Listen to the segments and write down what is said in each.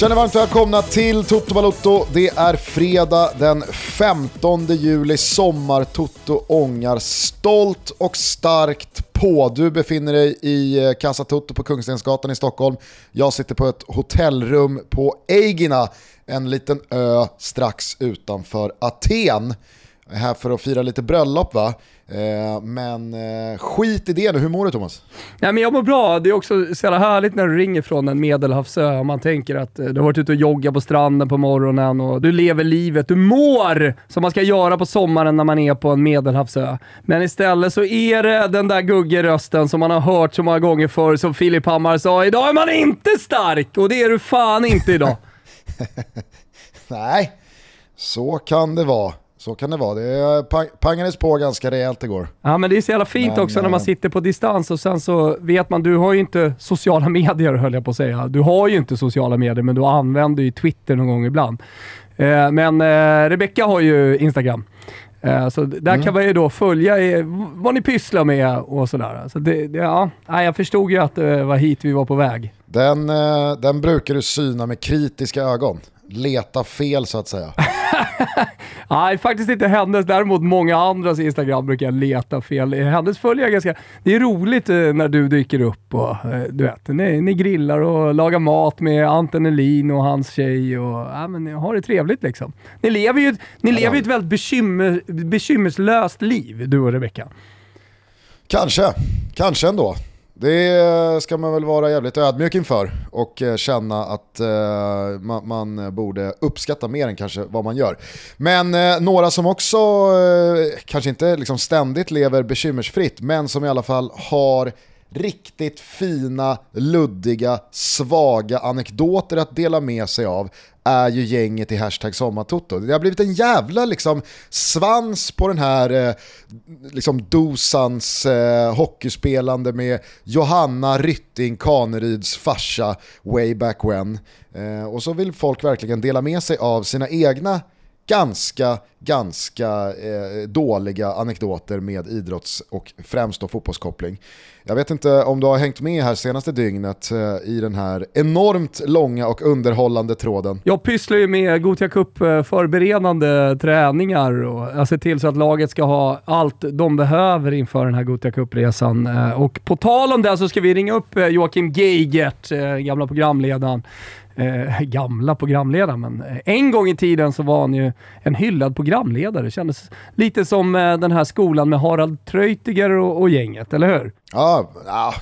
Känner varmt välkomna till Toto Balotto. Det är fredag den 15 juli. Sommar-Toto ångar stolt och starkt på. Du befinner dig i eh, Casa Toto på Kungstensgatan i Stockholm. Jag sitter på ett hotellrum på Eigina, en liten ö strax utanför Aten. Jag är här för att fira lite bröllop va? Eh, men eh, skit i det nu, hur mår du Thomas? Ja, men jag mår bra. Det är också så jävla härligt när du ringer från en medelhavsö och man tänker att eh, du har varit ute och joggat på stranden på morgonen och du lever livet, du mår som man ska göra på sommaren när man är på en medelhavsö. Men istället så är det den där guggerösten som man har hört så många gånger förr, som Filip Hammar sa, idag är man inte stark och det är du fan inte idag. Nej, så kan det vara. Så kan det vara. Det pangades på ganska rejält igår. Ja men det är så jävla fint men, också när man eh, sitter på distans och sen så vet man, du har ju inte sociala medier höll jag på att säga. Du har ju inte sociala medier men du använder ju Twitter någon gång ibland. Eh, men eh, Rebecca har ju Instagram. Så där mm. kan man ju då följa vad ni pysslar med och sådär. Så det, det, ja, jag förstod ju att det var hit vi var på väg. Den, den brukar du syna med kritiska ögon leta fel så att säga. Nej, faktiskt inte hennes. Däremot många andras Instagram brukar jag leta fel. Hennes följer jag ganska... Det är roligt eh, när du dyker upp och eh, du vet, ni, ni grillar och lagar mat med Anton Elin och hans tjej och ja, men ni har det trevligt liksom. Ni lever ju, ni lever ju ett väldigt bekymmer, bekymmerslöst liv, du och Rebecka. Kanske, kanske ändå. Det ska man väl vara jävligt ödmjuk inför och eh, känna att eh, man, man, borde uppskatta mer än kanske vad man gör. Men eh, några som också kanske inte liksom ständigt lever bekymmersfritt men som i alla fall har riktigt fina, luddiga, svaga anekdoter att dela med sig av är ju gänget i hashtag sommartoto. Det har blivit en jävla liksom, svans på den här eh, liksom Dosans eh, hockeyspelande med Johanna Rytting Kaneryds farsa way back when. Eh, och så vill folk verkligen dela med sig av sina egna ganska, ganska eh, dåliga anekdoter med idrotts och främst då fotbollskoppling. Jag vet inte om du har hängt med här senaste dygnet eh, i den här enormt långa och underhållande tråden. Jag pysslar ju med Gothia Cup-förberedande träningar och jag ser till så att laget ska ha allt de behöver inför den här Gothia Cup-resan. Eh, och på tal om det så ska vi ringa upp eh, Joakim Geigert, eh, gamla programledaren, eh, gamla programledare men eh, en gång i tiden så var han ju en hyllad programledare. Det kändes lite som eh, den här skolan med Harald Treutiger och, och gänget, eller hur? Ja, ja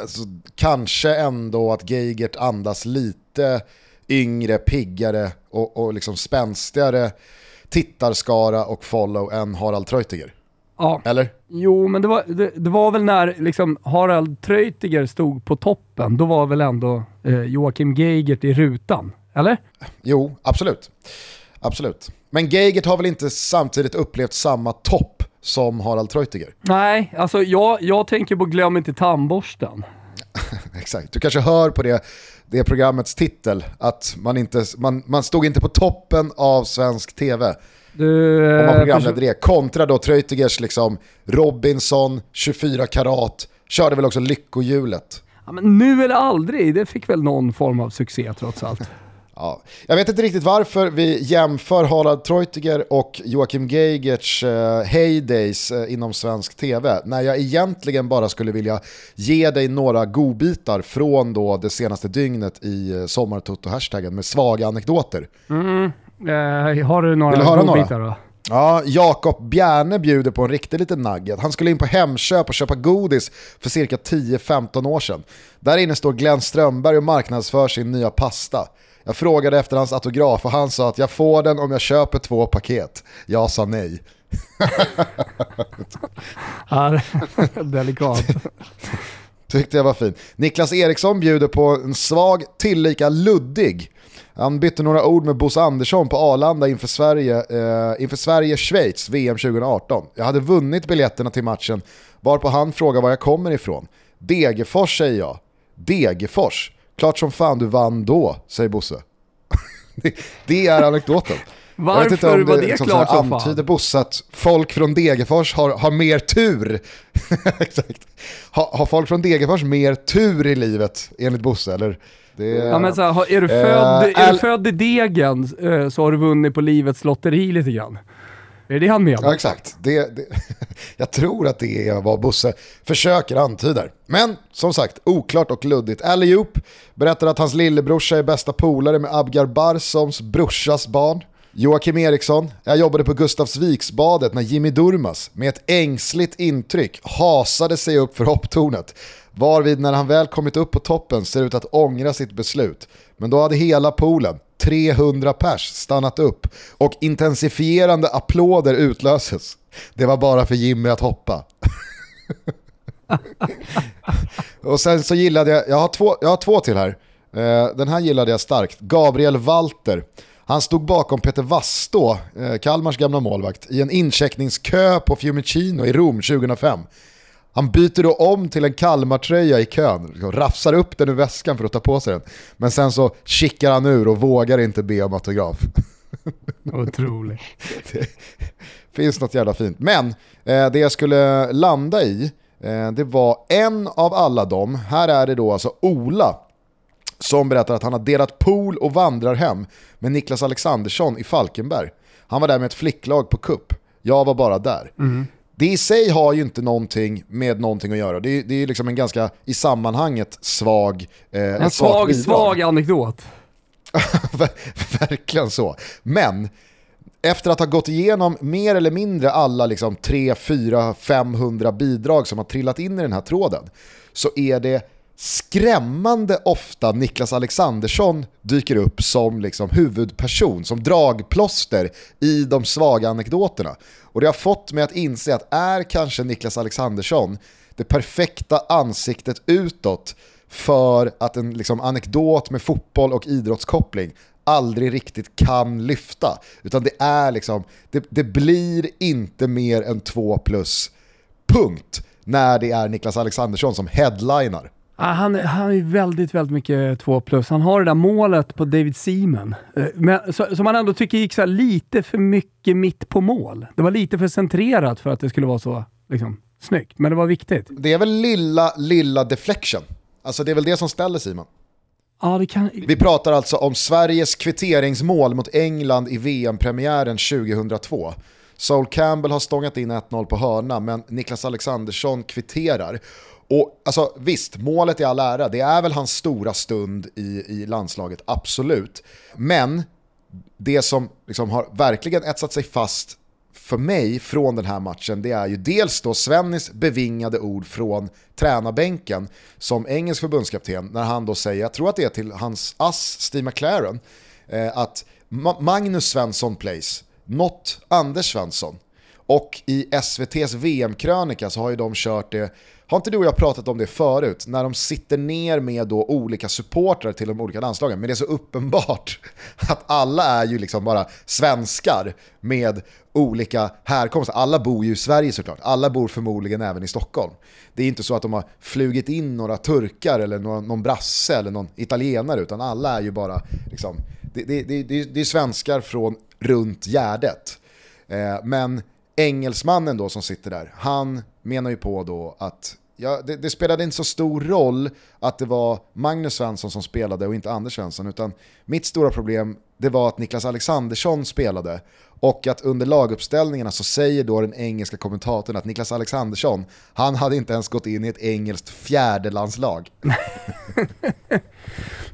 alltså, kanske ändå att Geigert andas lite yngre, piggare och, och liksom spänstigare tittarskara och follow än Harald Treutiger. Ja. Eller? Jo, men det var, det, det, var väl när liksom Harald Treutiger stod på toppen, då var väl ändå eh, Joakim Geigert i rutan, eller? Jo, absolut. Absolut. Men Geigert har väl inte samtidigt upplevt samma topp som Harald Treutiger? Nej, alltså jag, jag tänker på Glöm inte tandborsten. Exakt, du kanske hör på det, det programmets titel att man, inte, man, man stod inte på toppen av svensk tv. Du, Om man programledde det. Kontra då Treutigers liksom Robinson, 24 karat, körde väl också lyckohjulet. Ja, men nu eller aldrig, det fick väl någon form av succé trots allt. Ja, jag vet inte riktigt varför vi jämför Harald Treutiger och Joakim Geigerts uh, heydays uh, inom svensk tv. När jag egentligen bara skulle vilja ge dig några godbitar från då det senaste dygnet i uh, sommartoto-hashtaggen med svaga anekdoter. Mm. Uh, har du några godbitar då? Ja, Jakob Bjärne bjuder på en riktig liten nugget. Han skulle in på Hemköp och köpa godis för cirka 10-15 år sedan. Där inne står Glenn Strömberg och marknadsför sin nya pasta. Jag frågade efter hans autograf och han sa att jag får den om jag köper två paket. Jag sa nej. ja, delikat. Tyckte jag var fin. Niklas Eriksson bjuder på en svag, tillika luddig han bytte några ord med Bosse Andersson på Arlanda inför Sverige, eh, inför Sverige-Schweiz VM 2018. Jag hade vunnit biljetterna till matchen varpå han frågar var jag kommer ifrån. Degerfors säger jag. Degerfors? Klart som fan du vann då, säger Bosse. det, är anekdoten. Varför jag vet inte om det, var det liksom klart som antyder Bosse att folk från Degerfors har, har mer tur. Exakt. Ha, har folk från Degerfors mer tur i livet enligt Bosse? Eller Det, ja, men så här, är, du född, äh, är du född i degen eh, så har du vunnit på livets lotteri lite grann. Är det det han menar? Ja, exakt. Det, det, jag tror att det är vad Bosse försöker antyda. Men som sagt, oklart och luddigt. Allihop berättar att hans lillebrorsa är bästa polare med Abgar Barsoms brorsas barn. Joakim Eriksson, jag jobbade på Gustavsviksbadet när Jimmy Durmas med ett ängsligt intryck hasade sig upp för hopptornet. Varvid när han väl kommit upp på toppen ser ut att ångra sitt beslut. Men då hade hela poolen, 300 pers, stannat upp och intensifierande applåder utlöses. Det var bara för Jimmy att hoppa. och sen så gillade jag, jag har två, jag har två till här. Eh, den här gillade jag starkt. Gabriel Walter. Han stod bakom Peter Wastå, eh, Kalmars gamla målvakt, i en incheckningskö på Fiumicino i Rom 2005. Han byter då om till en Kalmar-tröja i kön, liksom rafsar upp den ur väskan för att ta på sig den. Men sen så kickar han ur och vågar inte be om autograf. Otroligt. det finns något jävla fint. Men eh, det jag skulle landa i, eh, det var en av alla dem, här är det då alltså Ola, som berättar att han har delat pool och vandrar hem med Niklas Alexandersson i Falkenberg. Han var där med ett flicklag på kupp. Jag var bara där. Mm. Det i sig har ju inte någonting med någonting att göra. Det är, det är liksom en ganska, i sammanhanget, svag... Eh, en svag, svag anekdot. Verkligen så. Men efter att ha gått igenom mer eller mindre alla liksom 3, 4, 500 bidrag som har trillat in i den här tråden så är det skrämmande ofta Niklas Alexandersson dyker upp som liksom huvudperson, som dragplåster i de svaga anekdoterna. Och det har fått mig att inse att är kanske Niklas Alexandersson det perfekta ansiktet utåt för att en liksom, anekdot med fotboll och idrottskoppling aldrig riktigt kan lyfta. Utan det är liksom, det, det blir inte mer än två plus, punkt, när det är Niklas Alexandersson som han, han är väldigt, väldigt mycket 2 plus. Han har det där målet på David Seaman, eh, men, som man ändå tycker gick så lite för mycket mitt på mål. Det var lite för centrerat för att det skulle vara så liksom, snyggt, men det var viktigt. Det är väl lilla, lilla deflection. Alltså det är väl det som ställer Simon. Ja, det kan... Vi pratar alltså om Sveriges kvitteringsmål mot England i VM-premiären 2002. Sol Campbell har stångat in 1-0 på hörna, men Niklas Alexandersson kvitterar. Och alltså, visst, målet i all ära, det är väl hans stora stund i, i landslaget, absolut. Men det som liksom har verkligen etsat sig fast för mig från den här matchen, det är ju dels då Svennis bevingade ord från tränarbänken som engelsk förbundskapten, när han då säger, jag tror att det är till hans ass Steve McLaren, eh, att Magnus Svensson plays, not Anders Svensson. Och i SVTs VM-krönika så har ju de kört det har inte du och jag pratat om det förut? När de sitter ner med då olika supportrar till de olika landslagen. Men det är så uppenbart att alla är ju liksom bara svenskar med olika härkomster. Alla bor ju i Sverige såklart. Alla bor förmodligen även i Stockholm. Det är inte så att de har flugit in några turkar eller någon, någon brasse eller någon italienare. Utan alla är ju bara liksom, det, det, det, det är svenskar från runt Gärdet. Eh, men engelsmannen då som sitter där, han menar ju på då att ja, det, det, spelade inte så stor roll att det var Magnus Svensson som spelade och inte Anders Svensson, utan mitt stora problem det var att Niklas Alexandersson spelade och att under laguppställningarna så säger då den engelska kommentatorn att Niklas Alexandersson, han hade inte ens gått in i ett engelskt fjärdelandslag.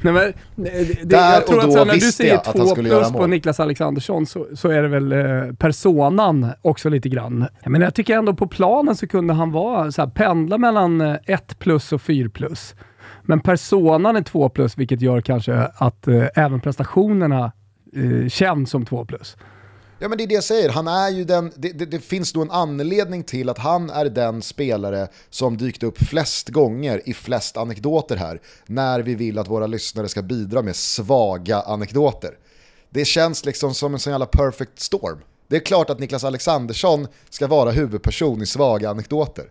Nej, men, det, Där jag tror och då att när du säger två plus på Niklas Alexandersson så, så är det väl eh, personan också lite grann. Men jag tycker ändå på planen så kunde han vara så här, pendla mellan 1 eh, plus och 4 plus. Men personan är 2 plus, vilket gör kanske att eh, även prestationerna eh, känns som 2 plus. Ja men det är det jag säger, han är ju den, det, det, det, finns då en anledning till att han är den spelare som dykt upp flest gånger i flest anekdoter här, när vi vill att våra lyssnare ska bidra med svaga anekdoter. Det känns liksom som en sån jävla perfect storm. Det är klart att Niklas Alexandersson ska vara huvudperson i svaga anekdoter.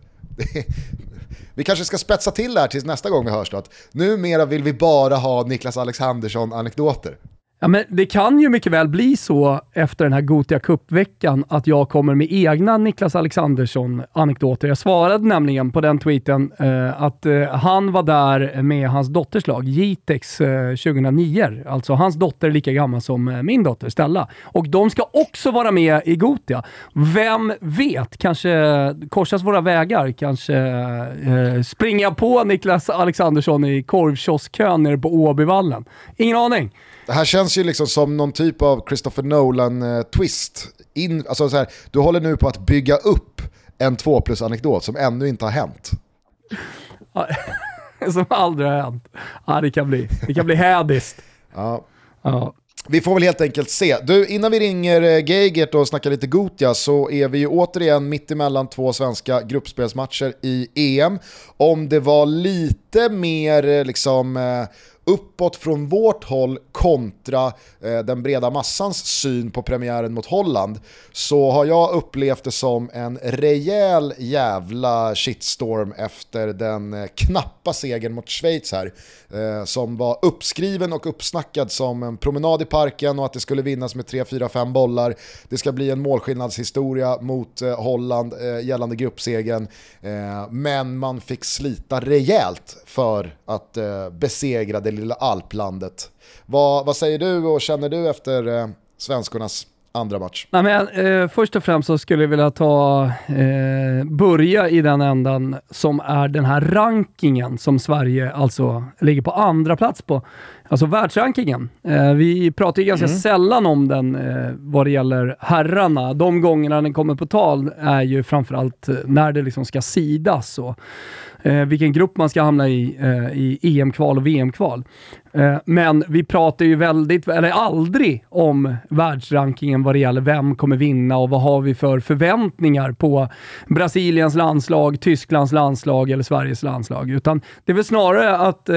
vi kanske ska spetsa till det här tills nästa gång vi hörs då, att numera vill vi bara ha Niklas Alexandersson-anekdoter. Ja, men det kan ju mycket väl bli så efter den här Gotia Cup-veckan att jag kommer med egna Niklas Alexandersson-anekdoter. Jag svarade nämligen på den tweeten eh, att eh, han var där med hans dotters lag, Jitex eh, 2009. Alltså hans dotter är lika gammal som eh, min dotter Stella. Och de ska också vara med i Gotia. Vem vet? Kanske korsas våra vägar. Kanske eh, springer jag på Niklas Alexandersson i korvkioskkön nere på Åbyvallen. Ingen aning. Det här känns ju liksom som någon typ av Christopher Nolan-twist. In, alltså så här, du håller nu på att bygga upp en 2 plus-anekdot som ännu inte har hänt. som aldrig har hänt. Ja, det kan bli, det kan bli hädiskt. Ja. Ja. Vi får väl helt enkelt se. Du, innan vi ringer eh, Geigert och snackar lite Gotia så är vi ju återigen mitt emellan två svenska gruppspelsmatcher i EM. Om det var lite mer eh, liksom eh, uppåt från vårt håll kontra eh, den breda massans syn på premiären mot Holland så har jag upplevt det som en rejäl jävla shitstorm efter den eh, knappa segern mot Schweiz här eh, som var uppskriven och uppsnackad som en promenad i parken och att det skulle vinnas med 3-4-5 bollar. Det ska bli en målskillnadshistoria mot eh, Holland eh, gällande gruppsegern eh, men man fick slita rejält för att eh, besegra det lilla alplandet. Vad, vad säger du och känner du efter eh, svenskornas andra match? Nej, men, eh, först och främst så skulle jag vilja ta, eh, börja i den ändan som är den här rankingen som Sverige alltså ligger på andra plats på. Alltså världsrankingen. Eh, vi pratar ju ganska Mm. sällan om den eh, vad det gäller herrarna. De gångerna den kommer på tal är ju framförallt eh, när det liksom ska sidas och eh, vilken grupp man ska hamna i eh, i EM-kval och VM-kval. Eh, men vi pratar ju väldigt, eller aldrig om världsrankingen vad det gäller vem kommer vinna och vad har vi för förväntningar på Brasiliens landslag, Tysklands landslag eller Sveriges landslag. Utan det är väl snarare att eh,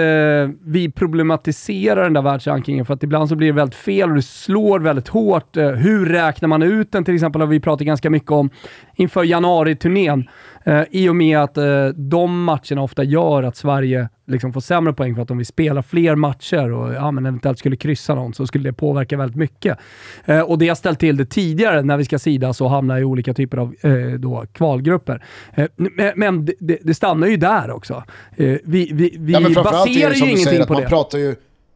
vi problematiserar den där världsrankingen för att ibland så blir det väldigt fel och det slår väldigt hårt. Eh, hur räknar man ut den till exempel har vi pratat ganska mycket om inför januari-turnén. Eh, I och med att eh, de matcherna ofta gör att Sverige liksom får sämre poäng för att om vi spelar fler matcher och ja, men eventuellt skulle kryssa någon så skulle det påverka väldigt mycket. Eh, och det har ställt till det tidigare när vi ska sidas och hamna i olika typer av eh, då, kvalgrupper. Eh, men det, det, stannar ju där också. Vi vi, vi Ja, baserar ju ingenting på man det. pratar ju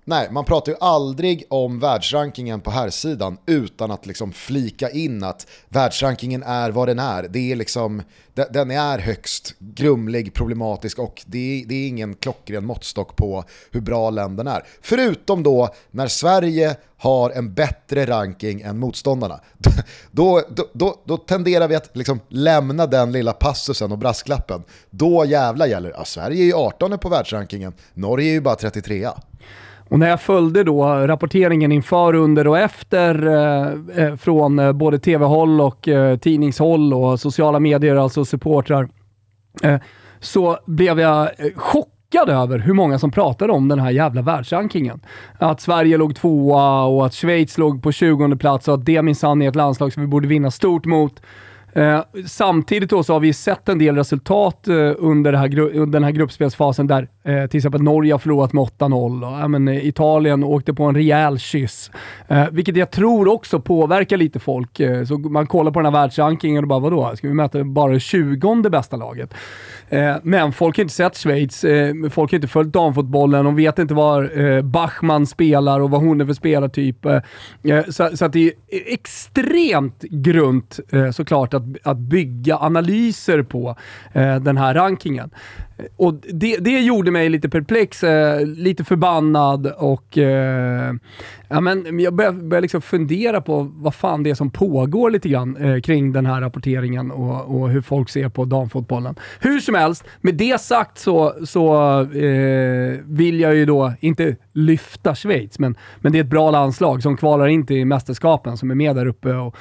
Nej, man pratar ju aldrig om världsrankingen på här sidan utan att liksom flika in att världsrankingen är vad den är. Det är liksom, den är högst grumlig, problematisk och det är, det är ingen klockren måttstock på hur bra länderna är. Förutom då när Sverige har en bättre ranking än motståndarna. Då, då, då, då tenderar vi att liksom lämna den lilla passusen och brasklappen. Då jävla gäller ja, Sverige är ju 18 på världsrankingen, Norge är ju bara 33 och när jag följde då rapporteringen inför, under och efter eh, eh från eh, både tv-håll och eh, tidningshåll och sociala medier, alltså supportrar, eh, så blev jag eh, chockad över hur många som pratade om den här jävla världsrankingen. Att Sverige låg tvåa och att Schweiz låg på 20 plats och att det minsann är ett landslag som vi borde vinna stort mot. Eh, samtidigt då så har vi sett en del resultat eh, under, det här, under den här gruppspelsfasen där eh, till exempel Norge har förlorat med 8-0 och men, eh, Italien åkte på en rejäl kyss. Eh, vilket jag tror också påverkar lite folk. Eh, så man kollar på den här världsrankingen och bara vadå, ska vi mäta bara det 20 bästa laget? Eh, men folk har inte sett Schweiz, eh, folk har inte följt damfotbollen, de vet inte var eh, Bachmann spelar och vad hon är för spelartyp. Eh, eh så, så att det är extremt grunt eh, såklart att, att bygga analyser på eh, den här rankingen. Och det, det gjorde mig lite perplex, eh, lite förbannad och eh, ja, men jag började, började liksom fundera på vad fan det är som pågår lite grann eh, kring den här rapporteringen och, och hur folk ser på damfotbollen. Hur som helst, med det sagt så, så eh, vill jag ju då inte lyfta Schweiz, men, men det är ett bra landslag som kvalar in till mästerskapen, som är med där uppe och,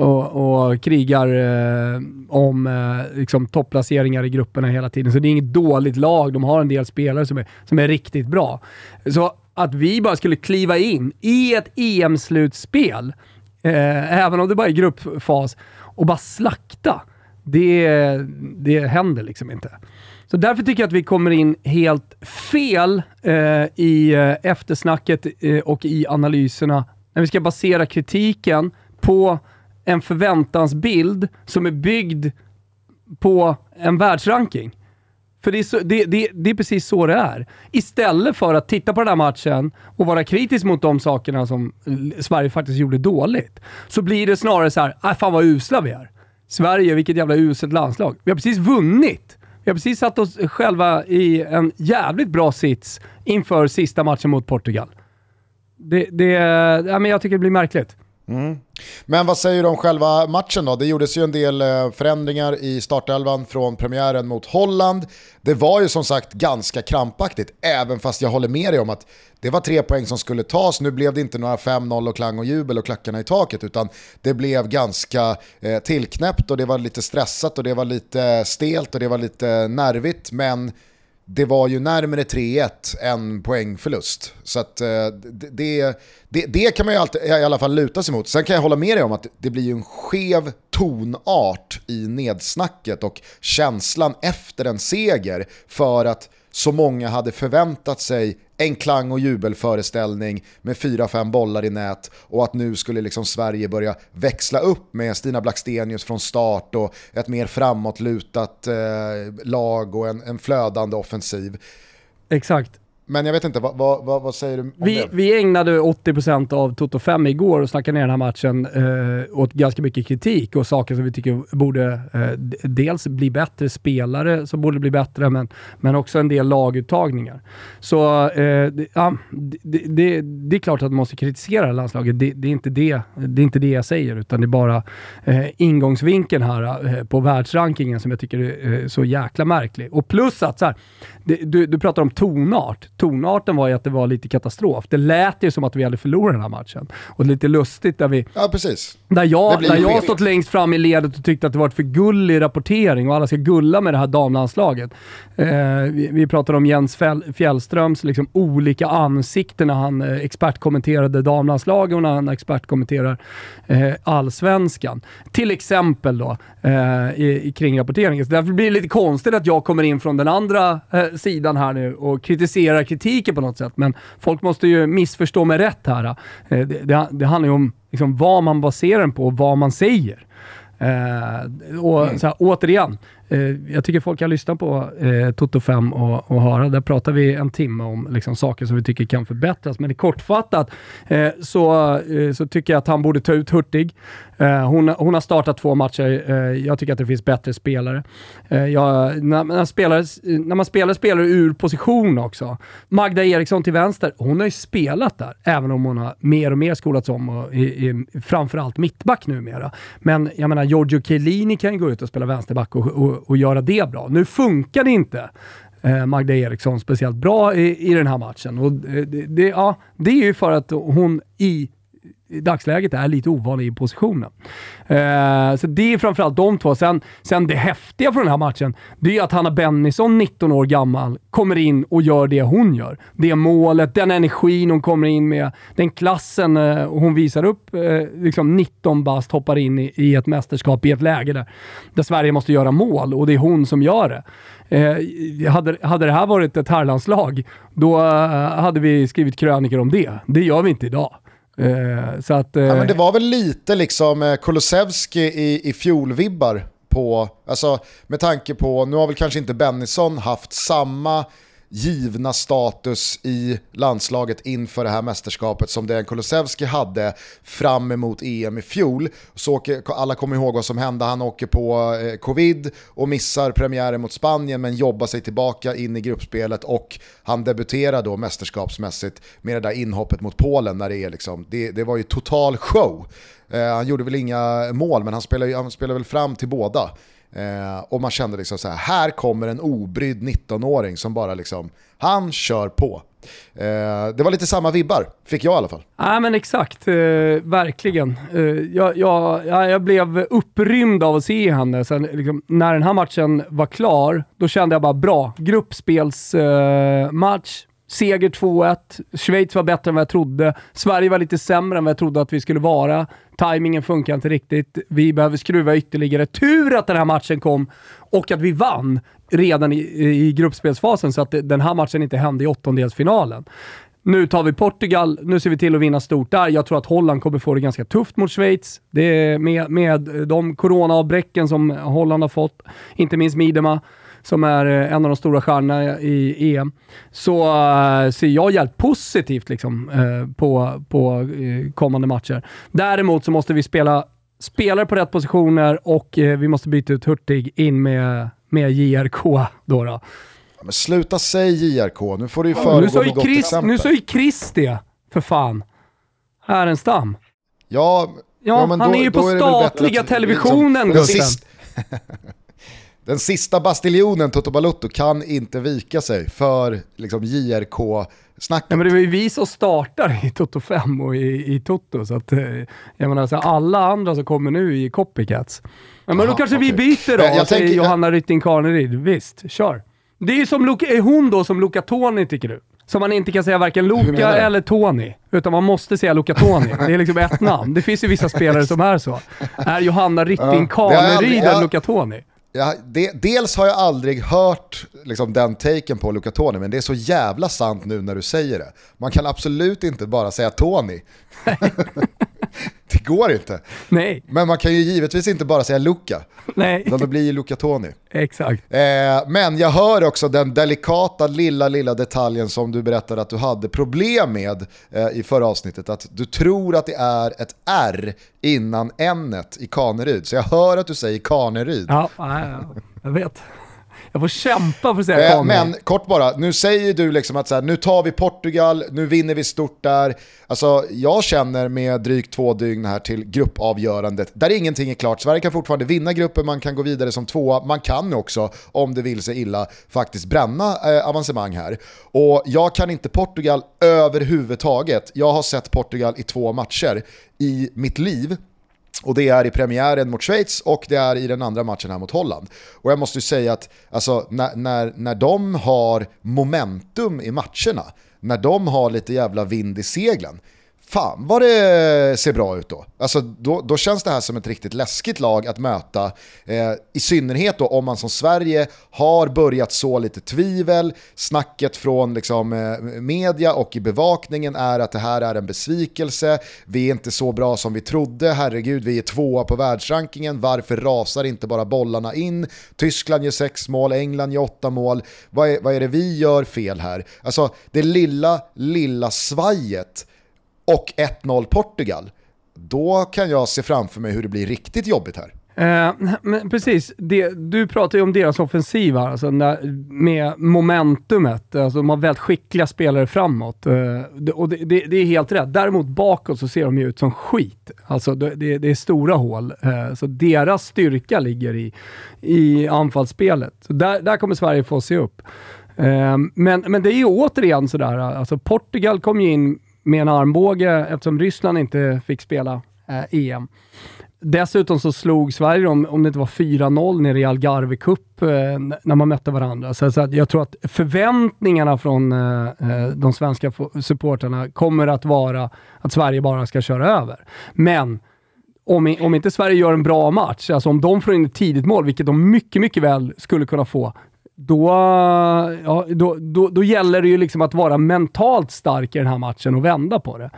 och, och krigar eh, om eh, liksom topplaceringar i grupperna hela tiden. Så det är inget dåligt lag. De har en del spelare som är, som är riktigt bra. Så att vi bara skulle kliva in i ett EM-slutspel, eh, även om det bara är gruppfas, och bara slakta, det, det händer liksom inte. Så därför tycker jag att vi kommer in helt fel eh, i eh, eftersnacket eh, och i analyserna när vi ska basera kritiken på en förväntansbild som är byggd på en världsranking. För det är, så, det, det, det är, precis så det är. Istället för att titta på den här matchen och vara kritisk mot de sakerna som Sverige faktiskt gjorde dåligt, så blir det snarare så här, ah, fan vad usla vi är. Sverige, vilket jävla uselt landslag. Vi har precis vunnit. Vi har precis satt oss själva i en jävligt bra sits inför sista matchen mot Portugal. Det, det, ja, men jag tycker det blir märkligt. Mm. Men vad säger du om själva matchen då? Det gjordes ju en del eh, förändringar i startelvan från premiären mot Holland. Det var ju som sagt ganska krampaktigt, även fast jag håller med dig om att det var tre poäng som skulle tas. Nu blev det inte några 5-0 och klang och jubel och klackarna i taket, utan det blev ganska eh, tillknäppt och det var lite stressat och det var lite stelt och det var lite nervigt. Men det var ju närmare 3-1 än poängförlust. Så att, eh, det, det, det, kan man ju alltid, i alla fall luta sig mot. Sen kan jag hålla med dig om att det blir ju en skev tonart i nedsnacket och känslan efter en seger för att så många hade förväntat sig en klang och jubelföreställning med fyra fem bollar i nät och att nu skulle liksom Sverige börja växla upp med Stina Blackstenius från start och ett mer framåtlutat eh, lag och en, en flödande offensiv. Exakt. Men jag vet inte, vad, vad, vad säger du om vi, det? Vi ägnade 80% av Toto 5 igår och snackade ner den här matchen eh, åt ganska mycket kritik och saker som vi tycker borde eh, dels bli bättre, spelare som borde bli bättre, men, men också en del laguttagningar. Så eh, ja, det, det, det, är klart att man måste kritisera landslaget. Det, det, är inte det, det är inte det jag säger, utan det är bara eh, ingångsvinkeln här eh, på världsrankingen som jag tycker är eh, så jäkla märklig. Och plus att så här, du, du pratar om tonart tonarten var ju att det var lite katastrof. Det lät ju som att vi hade förlorat den här matchen. Och lite lustigt där vi... Ja, precis. Där jag, där jag stått längst fram i ledet och tyckte att det var för gullig rapportering och alla ska gulla med det här damlandslaget. Eh, vi, vi pratade om Jens Fjällströms liksom, olika ansikten när han eh, expertkommenterade damlandslaget och när han expertkommenterar eh, allsvenskan. Till exempel då, eh, i, i kring rapporteringen. Så därför blir det lite konstigt att jag kommer in från den andra eh, sidan här nu och kritiserar kritiken på något sätt. Men folk måste ju missförstå mig rätt här. Eh, det, det, det handlar ju om liksom, vad man baserar den på och vad man säger. Uh, och mm. så här, återigen, Eh, jag tycker folk kan lyssna på eh, Toto 5 och, och höra. Där pratar vi en timme om liksom, saker som vi tycker kan förbättras. Men kortfattat kortfattat så, eh, så tycker jag att han borde ta ut Hurtig. hon, hon har startat två matcher. jag tycker att det finns bättre spelare. Jag, när, man spelar, när man spelar spelare ur position också. Magda Eriksson till vänster, hon har ju spelat där, även om hon har mer och mer skolats om och är, i, framförallt mittback numera. Men jag menar, Giorgio Chiellini kan ju gå ut och spela vänsterback och, och, och göra det bra. Nu funkar det inte eh, Magda Eriksson speciellt bra i, i den här matchen. Och eh, det, det, ja, det är ju för att hon i i dagsläget är lite ovanlig i positionen. Eh, så det är framförallt de två. Sen, sen det häftiga från den här matchen, det är att Hanna Bennison, 19 år gammal, kommer in och gör det hon gör. Det målet, den energin hon kommer in med, den klassen eh, hon visar upp. Eh, liksom 19 bast hoppar in i, i, ett mästerskap i ett läge där, där Sverige måste göra mål och det är hon som gör det. Eh, hade, hade det här varit ett herrlandslag, då eh, hade vi skrivit krönikor om det. Det gör vi inte idag. Eh, så att, eh, ja, men det var väl lite liksom eh, Kulusevski i, i fjolvibbar på, alltså med tanke på, nu har väl kanske inte Bennison haft samma givna status i landslaget inför det här mästerskapet som Dejan Kulusevski hade fram emot EM i fjol. Så åker, alla kommer ihåg vad som hände, han åker på eh, covid och missar premiären mot Spanien men jobbar sig tillbaka in i gruppspelet och han debuterar då mästerskapsmässigt med det där inhoppet mot Polen när det är liksom, det, det var ju total show. Eh, han gjorde väl inga mål men han spelade, han spelade väl fram till båda. Eh, och man kände liksom så här, här kommer en obrydd 19-åring som bara liksom, han kör på. Eh, det var lite samma vibbar, fick jag i alla fall. Ja men exakt, eh, verkligen. Eh, jag, jag, jag blev upprymd av att se henne. Sen, liksom, när den här matchen var klar, då kände jag bara bra, gruppspelsmatch, Seger 2-1. Schweiz var bättre än vad jag trodde. Sverige var lite sämre än vad jag trodde att vi skulle vara. Timingen funkar inte riktigt. Vi behöver skruva ytterligare. Tur att den här matchen kom och att vi vann redan i, i gruppspelsfasen så att den här matchen inte hände i åttondelsfinalen. Nu tar vi Portugal, nu ser vi till att vinna stort där. Jag tror att Holland kommer få det ganska tufft mot Schweiz. Det är med, med de coronaavbräcken som Holland har fått, inte minst Midema som är eh, en av de stora stjärnorna i EM, så uh, ser jag jävligt positivt liksom, uh, på, på kommande matcher. Däremot så måste vi spela spelare på rätt positioner och vi måste byta ut Hurtig in med, med JRK. Då, då. Men sluta säg JRK, nu får du ju föregå med gott Chris, exempel. Nu sa ju Chris det, för fan. Härenstam. Ja, ja, ja men han då, är ju på statliga televisionen liksom, Den sista bastiljonen Toto Balutto kan inte vika sig för liksom, JRK-snacket. Ja, men det var ju vi som startar i Toto 5 och i, i Toto, så att, eh, jag menar, så alla andra som kommer nu i copycats. Men Aha, då kanske okay. vi byter då, jag, jag säger Johanna jag... Rytting Kaneryd. Visst, kör. Det är ju som Luca, är hon då som Luca Toni tycker du? Som man inte kan säga varken Luca eller Tony, utan man måste säga Luca Toni. Det är liksom ett namn. Det finns ju vissa spelare som är så. Är Johanna Rytting Kaneryd ja, en Luca Toni? Ja, de, dels har jag aldrig hört liksom, den taken på Luca Toni, men det är så jävla sant nu när du säger det. Man kan absolut inte bara säga Tony. det går inte. Nej. Men man kan ju givetvis inte bara säga Luca. Nej. Utan det blir ju Luca Toni. Exakt. Eh, men jag hör också den delikata lilla, lilla detaljen som du berättade att du hade problem med eh, i förra avsnittet. Att du tror att det är ett R innan n i Kaneryd. Så jag hör att du säger Kaneryd. Ja, jag vet. Jag får kämpa för att säga eh, Men kort bara, nu säger du liksom att så här, nu tar vi Portugal, nu vinner vi stort där. Alltså jag känner med drygt två dygn här till gruppavgörandet, där ingenting är klart. Sverige kan fortfarande vinna gruppen, man kan gå vidare som tvåa, man kan också, om det vill sig illa, faktiskt bränna eh, avancemang här. Och jag kan inte Portugal överhuvudtaget. Jag har sett Portugal i två matcher i mitt liv och det är i premiären mot Schweiz och det är i den andra matchen här mot Holland. Och jag måste ju säga att alltså, när, när, när de har momentum i matcherna, när de har lite jävla vind i seglen, fan vad det ser bra ut då. Alltså då, då känns det här som ett riktigt läskigt lag att möta. Eh, I synnerhet då om man som Sverige har börjat så lite tvivel. Snacket från liksom, eh, media och i bevakningen är att det här är en besvikelse. Vi är inte så bra som vi trodde. Herregud, vi är tvåa på världsrankingen. Varför rasar inte bara bollarna in? Tyskland gör sex mål, England gör åtta mål. Vad är, vad är det vi gör fel här? Alltså det lilla, lilla svajet och 1-0 Portugal, då kan jag se framför mig hur det blir riktigt jobbigt här. Eh, men precis, det, du pratar ju om deras offensiv här, alltså när, med momentumet. Alltså de har väldigt skickliga spelare framåt. Eh, och det, det, det, är helt rätt. Däremot bakåt så ser de ju ut som skit. Alltså det, det är stora hål. Eh, så deras styrka ligger i, i anfallsspelet. Så där, där kommer Sverige få se upp. Eh, men, men det är ju återigen sådär, alltså Portugal kom ju in med en armbåge eftersom Ryssland inte fick spela eh, EM. Dessutom så slog Sverige om, om det inte var 4-0 nere i Algarve Cup eh, när man mötte varandra. Så, så jag tror att förväntningarna från eh, eh de svenska supporterna kommer att vara att Sverige bara ska köra över. Men om, om inte Sverige gör en bra match, alltså om de får in ett tidigt mål, vilket de mycket, mycket väl skulle kunna få, då, ja, då, då, då gäller det ju liksom att vara mentalt stark i den här matchen och vända på det.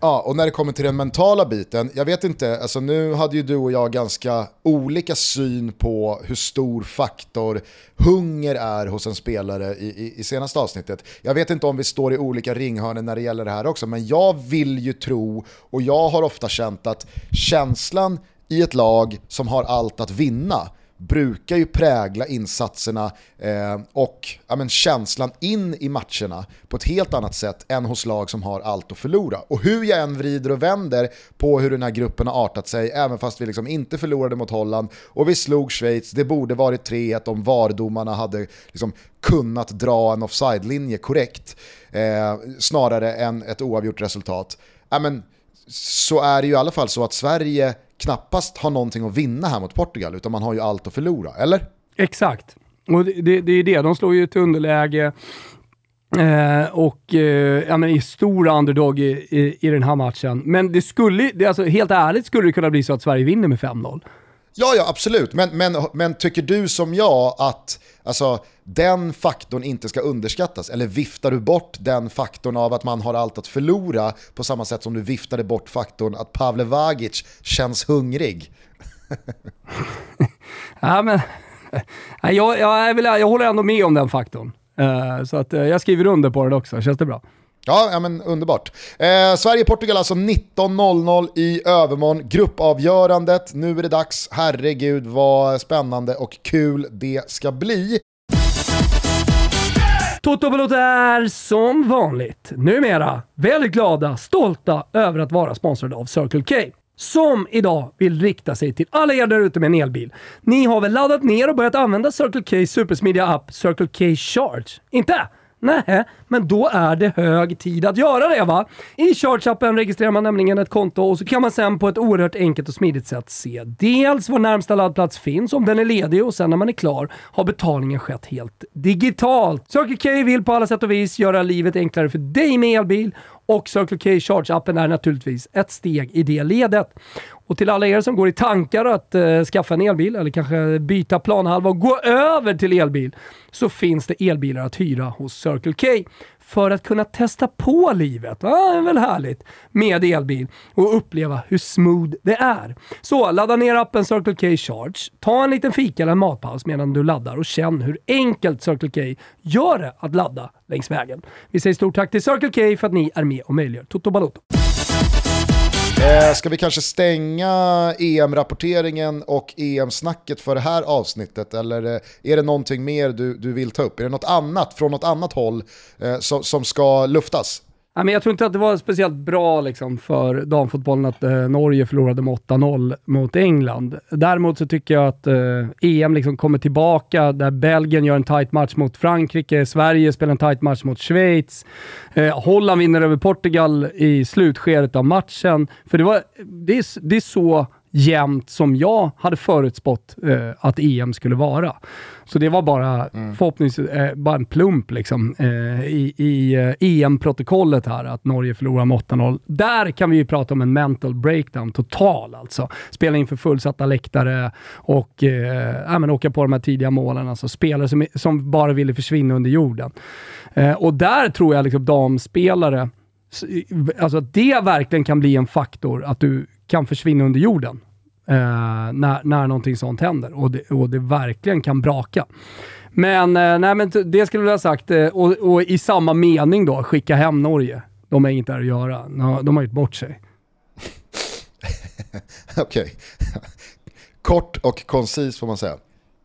Ja, och när det kommer till den mentala biten, jag vet inte, alltså nu hade ju du och jag ganska olika syn på hur stor faktor hunger är hos en spelare i, i, i senaste avsnittet. Jag vet inte om vi står i olika ringhörnor när det gäller det här också, men jag vill ju tro, och jag har ofta känt att känslan i ett lag som har allt att vinna brukar ju prägla insatserna eh, och ja, men, känslan in i matcherna på ett helt annat sätt än hos lag som har allt att förlora. Och hur jag än vrider och vänder på hur den här gruppen har artat sig, även fast vi liksom inte förlorade mot Holland och vi slog Schweiz, det borde varit 3-1 om VAR-domarna hade liksom kunnat dra en offside-linje korrekt, eh, snarare än ett oavgjort resultat. Ja, men, så är det ju i alla fall så att Sverige knappast har någonting att vinna här mot Portugal, utan man har ju allt att förlora, eller? Exakt. Och det, det, det är det, de slår ju ett underläge. Eh, och eh, ja, men är stor underdog i, i, i, den här matchen. Men det skulle, det, alltså, helt ärligt skulle det kunna bli så att Sverige vinner med 5-0. Ja, ja absolut. Men, men, men tycker du som jag att alltså, den faktorn inte ska underskattas? Eller viftar du bort den faktorn av att man har allt att förlora på samma sätt som du viftade bort faktorn att Pavle Vagic känns hungrig? ja, men, jag, jag, jag, jag håller ändå med om den faktorn. Uh, så att, uh, jag skriver under på det också, känns det bra? Ja, ja men underbart. Eh, Sverige-Portugal alltså 19.00 i övermorgon. Gruppavgörandet, nu är det dags. Herregud vad spännande och kul det ska bli. Toto Balotto är som vanligt numera väldigt glada, stolta över att vara sponsrade av Circle K som idag vill rikta sig till alla er där ute med en elbil. Ni har väl laddat ner och börjat använda Circle K supersmidiga app Circle K Charge? Inte? Nej, men då är det hög tid att göra det va? I Charge-appen registrerar man nämligen ett konto och så kan man sen på ett oerhört enkelt och smidigt sätt se dels var närmsta laddplats finns, om den är ledig och sen när man är klar har betalningen skett helt digitalt. Circle K vill på alla sätt och vis göra livet enklare för dig med elbil och Circle K Charge-appen är naturligtvis ett steg i det ledet. Och till alla er som går i tankar att eh, skaffa en elbil eller kanske byta planhalva och gå över till elbil så finns det elbilar att hyra hos Circle K för att kunna testa på livet. Ah, det är väl härligt med elbil och uppleva hur smooth det är. Så ladda ner appen Circle K Charge, ta en liten fika eller en matpaus medan du laddar och känn hur enkelt Circle K gör det att ladda längs vägen. Vi säger stort tack till Circle K för att ni är med och möjliggör Toto Balotto. Eh, ska vi kanske stänga EM-rapporteringen och EM-snacket för det här avsnittet? Eller eh, är det någonting mer du, du vill ta upp? Är det något annat från något annat håll eh, som, som ska luftas? Jag tror inte att det var speciellt bra liksom, för damfotbollen att eh, Norge förlorade med 8-0 mot England. Däremot så tycker jag att eh, EM liksom kommer tillbaka, där Belgien gör en tight match mot Frankrike, Sverige spelar en tight match mot Schweiz, eh, Holland vinner över Portugal i slutskedet av matchen. För det, var, det, är, det är så jämnt som jag hade förutspått eh, att EM skulle vara. Så det var bara mm. förhoppningsvis eh, bara en plump liksom, eh, i, i eh, EM-protokollet här, att Norge förlorar med 8-0. Där kan vi ju prata om en mental breakdown total alltså. Spela inför fullsatta läktare och eh, men åka på de här tidiga målen. Alltså spelare som, som bara ville försvinna under jorden. Eh, och där tror jag liksom damspelare, alltså att det verkligen kan bli en faktor, att du kan försvinna under jorden. Eh, när, när någonting sånt händer och det, och det verkligen kan braka. Men, eh, nej, men det skulle jag ha sagt, eh, och, och, i samma mening då, skicka hem Norge. De har inget där att göra. De har gjort bort sig. Okej. Okay. Kort och koncis får man säga.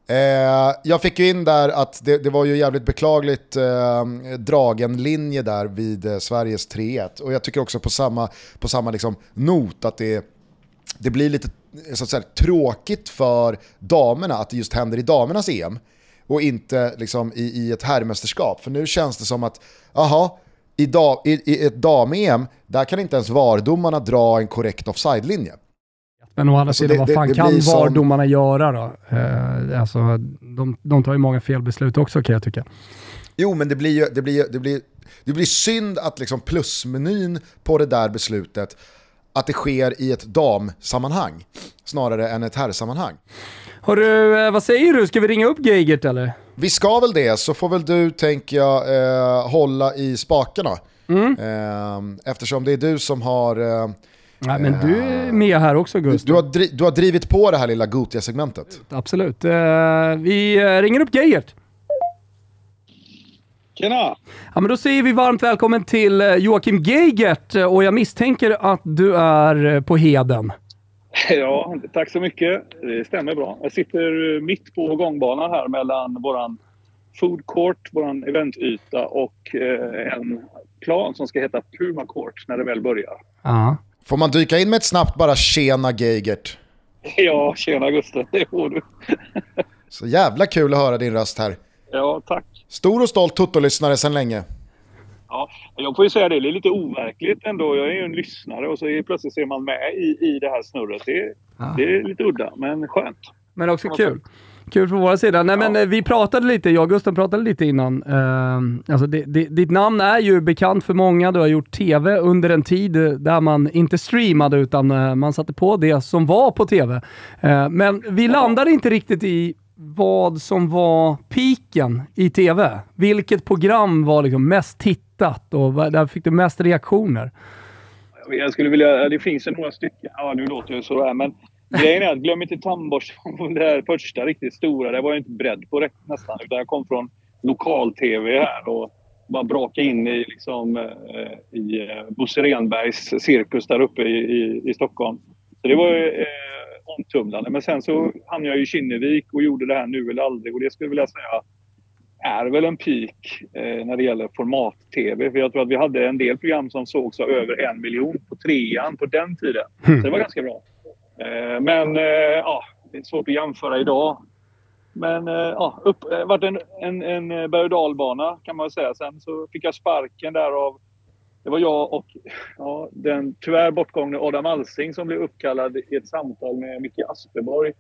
Eh, jag fick ju in där att det, det var ju jävligt beklagligt eh, dragen linje där vid eh, Sveriges 3-1. Och jag tycker också på samma, på samma liksom not att det det blir lite så att säga, tråkigt för damerna att det just händer i damernas EM och inte liksom i, i ett herrmästerskap. För nu känns det som att, aha, i, da, i, i ett dam-EM, där kan inte ens vardomarna dra en korrekt offside-linje. Men å andra alltså sidan, vad fan det, det kan VAR-domarna som... göra då? Eh, alltså, de, de tar ju många felbeslut också kan jag tycka. Jo, men det blir ju det blir, det blir, det blir synd att liksom plusmenyn på det där beslutet att det sker i ett damsammanhang snarare än ett herrsammanhang. Hörru, eh, vad säger du? Ska vi ringa upp Geigert eller? Vi ska väl det, så får väl du, tänker jag, eh, hålla i spakarna. Mm. Eh, eftersom det är du som har... Eh, Nej, men du är med här också Gustav. Du, du, har, dri du har drivit på det här lilla Gotia-segmentet. Absolut. Eh, vi eh, ringer upp Geigert. Tjena! Ja, men då säger vi varmt välkommen till eh, Joakim Geigert och jag misstänker att du är eh, på Heden. Ja, tack så mycket. Det stämmer bra. Jag sitter mitt på gångbanan här mellan våran food court, våran eventyta och eh, en plan som ska heta Puma Court när det väl börjar. Ja. Får man dyka in med ett snabbt bara “tjena Geigert”? Ja, tjena Gustav, det får du. Så jävla kul att höra din röst här. Ja, tack. Stor och stolt Toto-lyssnare sedan länge. Ja, jag får ju säga det, det är lite overkligt ändå. Jag är ju en lyssnare och så plötsligt ser man med i, i det här snurret. Det, ja. det är lite udda, men skönt. Men också kul. Kul från våra sida. Nej, men eh, vi pratade lite, jag och Gustav pratade lite innan. Uh, alltså det, det, ditt namn är ju bekant för många. Du har gjort TV under en tid där man inte streamade utan uh, man satte på det som var på TV. Uh, men vi landade inte riktigt i vad som var piken i TV. Vilket program var liksom mest tittat och där fick du mest reaktioner? Jag skulle vilja... Det finns ju några stycken. Ja, nu låter jag sådär, men grejen är att glöm inte tandborsten. Det här första riktigt stora, det var jag inte beredd på nästan. Utan jag kom från lokal-tv här och bara brakade in i, liksom, eh, i eh, Bosse Renbergs cirkus där uppe i, i, i Stockholm. Så det var eh, omtumlande. Men sen så hamnade jag i Kinnevik och gjorde det här nu eller aldrig. Och det skulle jag vilja säga är väl en peak eh, när det gäller format-tv. För jag tror att vi hade en del program som sågs av över en miljon på trean på den tiden. Mm. Så det var ganska bra. Eh, men eh, ja, det är svårt att jämföra idag. Men eh, ja, upp, det eh, vart en, en, en berg och dalbana kan man säga. Sen så fick jag sparken där av det var jag och ja, den tyvärr bortgångne Adam Alsing som blev uppkallad i ett samtal med Micke Asperborg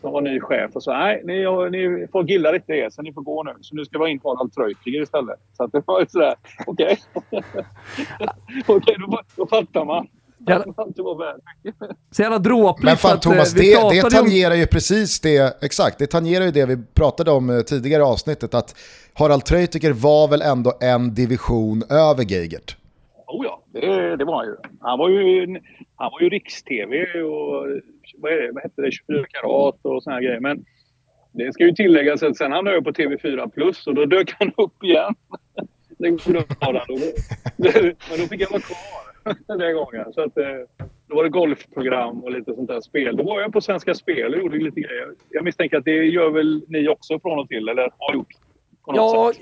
som var ny chef och sa nej, ni, ni får gilla inte det så ni får gå nu. Så nu ska vi ha in Harald Treutiger istället. Så att det var sådär, okej. Okay. okej, okay, då, då fattar man. Jävla, så jävla dråpligt. Men fan Thomas, det, det tangerar ju precis det, exakt, det tangerar ju det vi pratade om eh, tidigare i avsnittet, att Harald Treutiger var väl ändå en division över Geigert? Oh ja, det, det var han ju. Han var ju, han var ju riks-tv och vad, är det, vad hette det, 24 karat och såna här grejer. Men det ska ju tilläggas att sen hamnade jag på TV4 Plus och då dök han upp igen. Den gode Men då fick jag vara kvar den gången. Så att, eh, då var det golfprogram och lite sånt där spel. Då var jag på Svenska Spel och gjorde lite grejer. Jag misstänker att det gör väl ni också från och till, eller har gjort? Ja,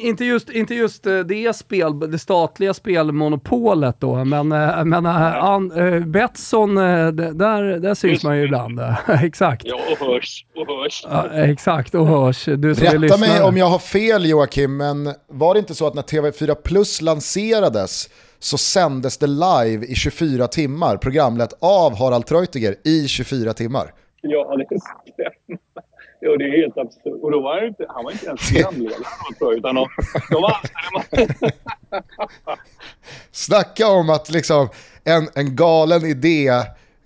inte just, inte just eh, det spel, det statliga spelmonopolet då, men, eh, men ja. an, Betsson, där, där syns just man ju ibland. exakt. Ja, och hörs. Och hörs. Ja, exakt, och hörs. Du som Rätta mig om jag har fel Joakim, men var det inte så att när TV4 Plus lanserades så sändes det live i 24 timmar, programlett av Harald Treutiger i 24 timmar? Ja, det stämmer. Ja, det är helt absurt. Och då var han, inte, han var inte ens programledare utan de, de anställde Snacka om att liksom en, en galen idé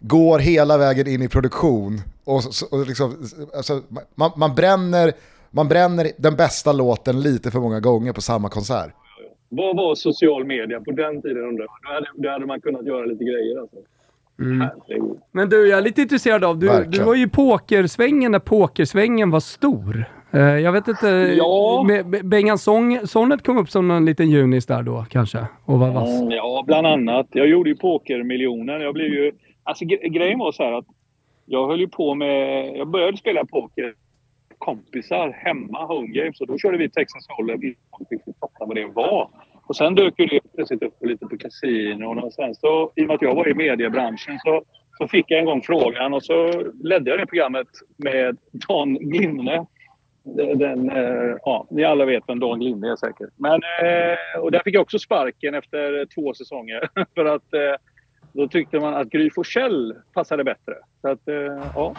går hela vägen in i produktion och, och liksom, alltså, man, man, bränner, man bränner den bästa låten lite för många gånger på samma konsert. Vad var social media på den tiden undrar jag? Då hade, då hade man kunnat göra lite grejer alltså. Mm. Men du, jag är lite intresserad av, du, du var ju i pokersvängen när pokersvängen var stor. Uh, jag vet inte, ja. Bengan Sonnet kom upp som en liten junis där då kanske? Och var vass. Mm, ja, bland annat. Jag gjorde ju pokermiljoner. Jag blev ju... Alltså grejen var så här att jag höll ju på med... Jag började spela poker kompisar hemma, home games. Och då körde vi Texas Hold'em. Folk fick fatta vad det var. Och sen dök ju det plötsligt upp lite på kasinon och sen så, i och med att jag var i mediebranschen så, så fick jag en gång frågan och så ledde jag det programmet med Dan Glimne. Den, eh, ja, ni alla vet vem Dan Glimne är säkert. Men, eh, och där fick jag också sparken efter två säsonger. För att eh, då tyckte man att Gry Forssell passade bättre. Så att, eh, ja,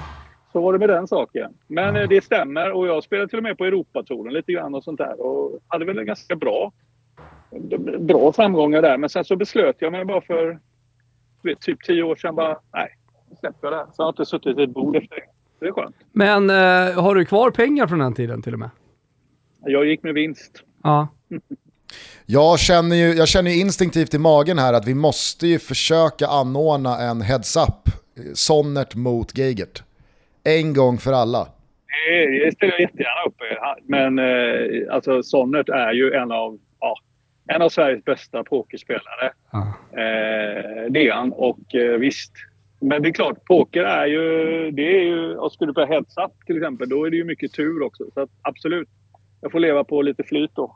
så var det med den saken. Men eh, det stämmer och jag spelade till och med på Europatouren lite grann och sånt där och hade väl en ganska bra bra framgångar där. Men sen så beslöt jag mig bara för vet, typ tio år sedan bara, nej, släpper det. Så jag har inte suttit vid ett bord efter det. Det är skönt. Men eh, har du kvar pengar från den tiden till och med? Jag gick med vinst. Ja. Jag känner ju jag känner instinktivt i magen här att vi måste ju försöka anordna en heads-up. Sonnert mot Geigert. En gång för alla. Det ställer jag jättegärna upp Men eh, alltså Sonnert är ju en av en av Sveriges bästa pokerspelare. Ah. Eh, det är han. Och eh, visst. Men det är klart, poker är ju... Det är ju och skulle du på heads up till exempel, då är det ju mycket tur också. Så att, absolut. Jag får leva på lite flyt då.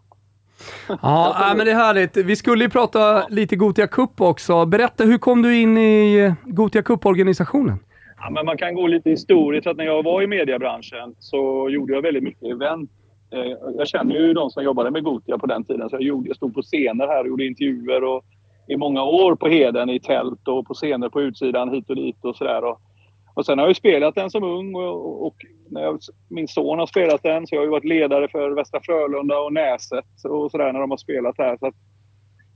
Ja, men det är härligt. Vi skulle ju prata ja. lite Gotia Cup också. Berätta, hur kom du in i Gotia Cup-organisationen? Ja, men man kan gå lite historiskt. Att när jag var i mediebranschen så gjorde jag väldigt mycket event Eh, Eh, jag känner ju de som jobbade med Gotia på den tiden. Så jag, gjorde, jag stod på scener här och gjorde intervjuer och i många år på Heden i tält och på scener på utsidan hit och dit och sådär. Och, och sen har jag ju spelat den som ung och, och, när jag, min son har spelat den, så jag har ju varit ledare för Västra Frölunda och Näset och sådär när de har spelat här. Så att,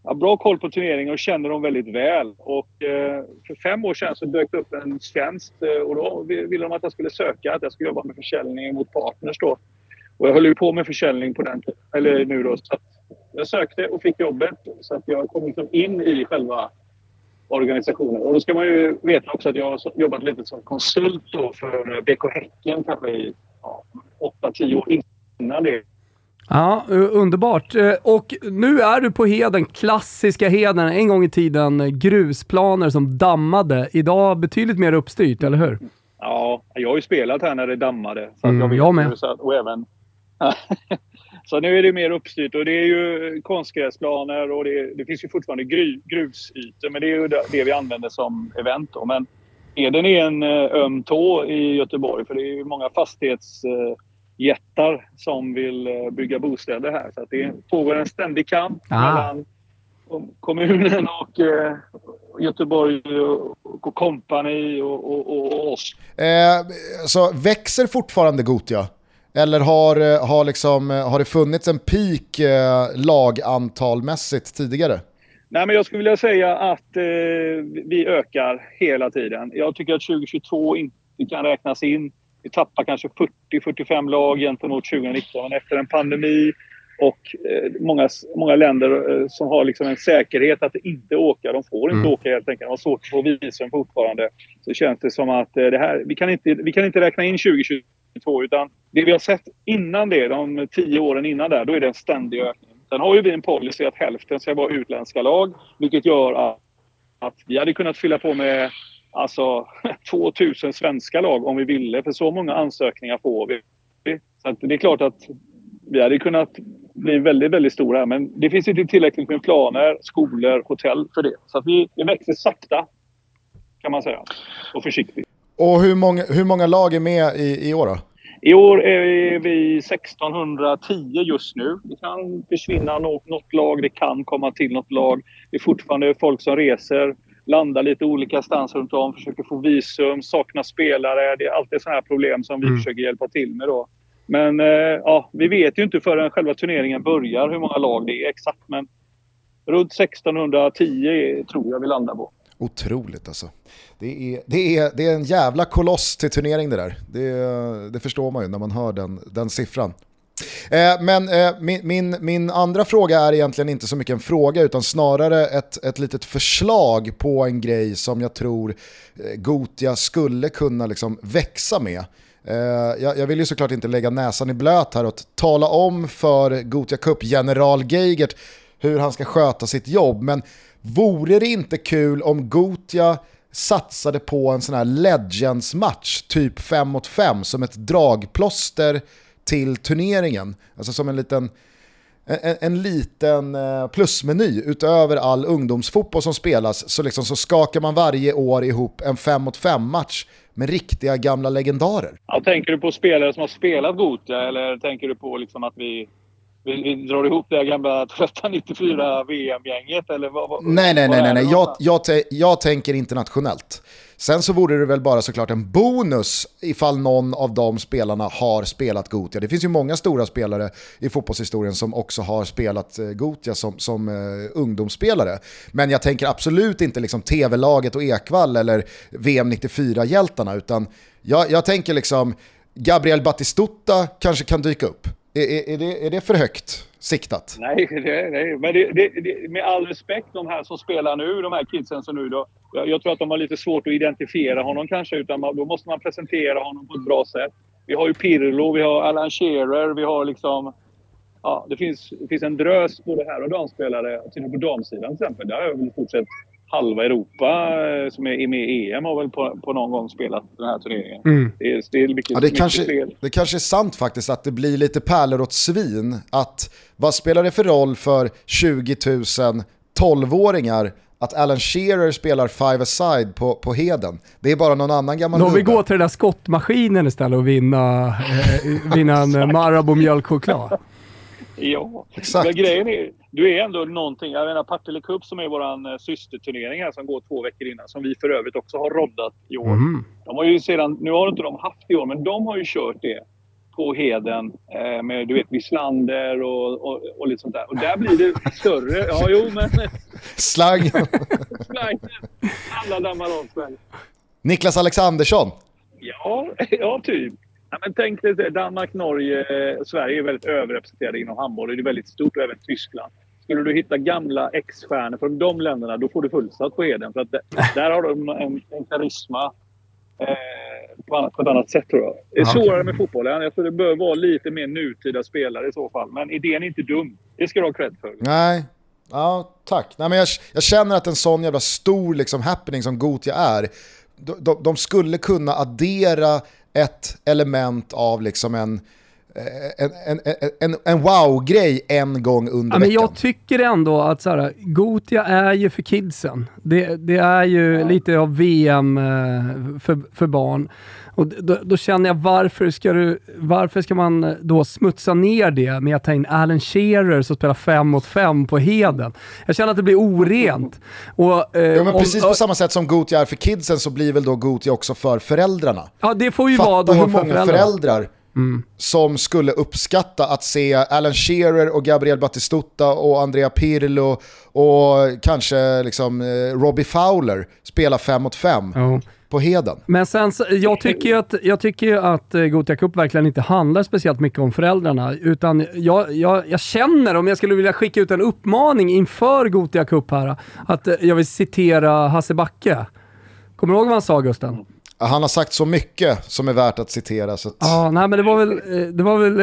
jag har bra koll på turneringen och känner dem väldigt väl. Och, eh, för fem år sedan så dök det upp en tjänst eh, och då ville de att jag skulle söka, att jag skulle jobba med försäljning mot partners då. Och jag höll ju på med försäljning på den eller nu då. Så jag sökte och fick jobbet så att jag kom liksom in i själva organisationen. Och då ska man ju veta också att jag har jobbat lite som konsult då för BK Häcken kanske i ja, 8-10 år innan det. Ja, underbart. Eh, och nu är du på Heden, klassiska Heden. En gång i tiden grusplaner som dammade. Idag betydligt mer uppstyrt, eller hur? Ja, jag har ju spelat här när det dammade. Så mm, jag, jag med. Så, och även Så nu är det mer uppstyrt och det är ju konstgräsplaner och det, det finns ju fortfarande gru, grusytor. Men det är ju det vi använder som event. Då. Men Eden är en eh, öm tå i Göteborg för det är ju många fastighetsjättar som vill eh, bygga bostäder här. Så det pågår en ständig kamp ah. mellan kommunen och eh, Göteborg och kompani och, och, och, oss. Eh, så växer fortfarande Gotia? Eller har, eh, har, liksom, eh, har det funnits en peak eh, lagantalmässigt tidigare? Nej, men jag skulle vilja säga att eh, vi ökar hela tiden. Jag tycker att 2022 inte kan räknas in. Vi tappar kanske 40-45 lag gentemot 2019 efter en pandemi och eh, många, många länder eh, som har liksom en säkerhet att inte åka. De får inte mm. åka helt enkelt. De har svårt att få visum fortfarande. Så känns det som att det här, vi, kan inte, vi kan inte räkna in 2022 utan det vi har sett innan det, de tio åren innan där, då är det en ständig ökning. Sen har ju vi en policy att hälften ska vara utländska lag, vilket gör att, att vi hade kunnat fylla på med alltså 2000 svenska lag om vi ville, för så många ansökningar får vi. Så det är klart att vi hade kunnat bli väldigt, väldigt stora, men det finns inte tillräckligt med planer, skolor, hotell för det. Så vi, vi växer sakta, kan man säga, och försiktigt. Och hur många, hur många lag är med i, i år då? I år är vi 1610 just nu. Det kan försvinna något, något lag, det kan komma till något lag. Det är fortfarande folk som reser, landar lite olika stans runt om, försöker få visum, saknar spelare. Det är alltid sådana här problem som vi mm. försöker hjälpa till med då. Men eh, ja, vi vet ju inte förrän själva turneringen börjar hur många lag det är exakt. Men runt 1610 tror jag vi landar på. Otroligt alltså. Det är, det, är, det är en jävla koloss till turnering det där. Det, det förstår man ju när man hör den, den siffran. Eh, men eh, min, min, min, andra fråga är egentligen inte så mycket en fråga utan snarare ett, ett litet förslag på en grej som jag tror eh, Gotia skulle kunna liksom växa med. Eh, jag, jag, vill ju såklart inte lägga näsan i blöt här och tala om för Gotia Cup-general Geigert hur han ska sköta sitt jobb, men vore det inte kul om Gotia satsade på en sån här Legends-match, typ 5 mot 5, som ett dragplåster till turneringen. Alltså som en liten, en, en liten eh, plusmeny utöver all ungdomsfotboll som spelas så, liksom så skakar man varje år ihop en 5 mot 5-match med riktiga gamla legendarer. Ja, tänker du på spelare som har spelat Gotia eller tänker du på liksom att vi vi, vi drar ihop det gamla 94 VM-gänget eller vad, vad, Nej, nej, nej, nej, nej. Jag, jag, jag tänker internationellt. Sen så vore det väl bara såklart en bonus ifall någon av de spelarna har spelat Gotia. Det finns ju många stora spelare i fotbollshistorien som också har spelat eh, Gotia som, som uh, ungdomsspelare. Men jag tänker absolut inte liksom tv-laget och Ekvall eller VM 94-hjältarna, utan jag, jag tänker liksom Gabriel Batistuta kanske kan dyka upp. Är, är, det, är det för högt siktat? Nej, det, nej. men det, det, med all respekt de här som spelar nu, de här kidsen som nu då. Jag, jag, tror att de har lite svårt att identifiera honom kanske, utan man, då måste man presentera honom på ett bra sätt. Vi har ju Pirlo, vi har Alan Shearer, vi har liksom... Ja, det finns, det finns en drös både här och damspelare. På damsidan till exempel, där har jag väl fortsatt halva Europa eh, som är med i EM har väl på, på någon gång spelat den här turneringen. Mm. Det, är, det, är mycket, ja, det, kanske, det kanske är sant faktiskt att det blir lite pärlor åt svin. Att vad spelar det för roll för 20 000 12-åringar att Alan Shearer spelar five-a-side på, på Heden. Det är bara någon annan gammal Då vi går till den där skottmaskinen istället och vinna, eh, vinna en Marabou mjölkchoklad. Ja, Exakt. Men grejen är du är ändå någonting. Jag menar Partille Cup som är vår eh, systerturnering här som går två veckor innan. Som vi för övrigt också har roddat i år. Mm. De har ju sedan, nu har inte de haft i år, men de har ju kört det på Heden eh, med du vet Wislander och, och, och lite sånt där. Och där blir det större. Ja, jo, men... Slang. Slang. Alla dammar av Sverige. Niklas Alexandersson. Ja, ja typ. Ja, men tänk dig Danmark, Norge, eh, Sverige är väldigt överrepresenterade inom handboll. Det är väldigt stort, och även Tyskland. Skulle du hitta gamla ex-stjärnor från de länderna, då får du fullsatt på Heden. För att där har de en, en karisma eh, på, annat, på ett annat sätt tror jag. Det är svårare med fotbollen. Jag tror det bör vara lite mer nutida spelare i så fall. Men idén är inte dum. Det ska du ha cred för. Nej, ja tack. Nej, men jag, jag känner att en sån jävla stor liksom, happening som Gotia är, de, de, de skulle kunna addera ett element av liksom en en, en, en, en wow-grej en gång under ja, veckan. Men jag tycker ändå att så här, Gotia är ju för kidsen. Det, det är ju ja. lite av VM för, för barn. Och då, då, känner jag, varför ska, du, varför ska man då smutsa ner det med att ta in Alan Shearer som spelar fem mot fem på Heden? Jag känner att det blir orent. Och, eh, ja, men precis om, på samma sätt som Gotia är för kidsen så blir väl då Gotia också för föräldrarna? Ja, det får ju Fatta vara då hur många föräldrar, föräldrar Mm. som skulle uppskatta att se Alan Shearer och Gabriel Batistuta och Andrea Pirlo och kanske liksom eh, Robbie Fowler spela fem mot fem. Oh. På heden. Men sen, jag tycker ju att, jag tycker att eh, Gothia Cup verkligen inte handlar speciellt mycket om föräldrarna. Utan jag, jag, jag känner, om jag skulle vilja skicka ut en uppmaning inför Gothia Cup här, att eh, jag vill citera Hasse Backe. Kommer du ihåg vad han sa Gusten? Han har sagt så mycket som är värt att citera. Så att... Ja, nej men det var väl, eh, det var väl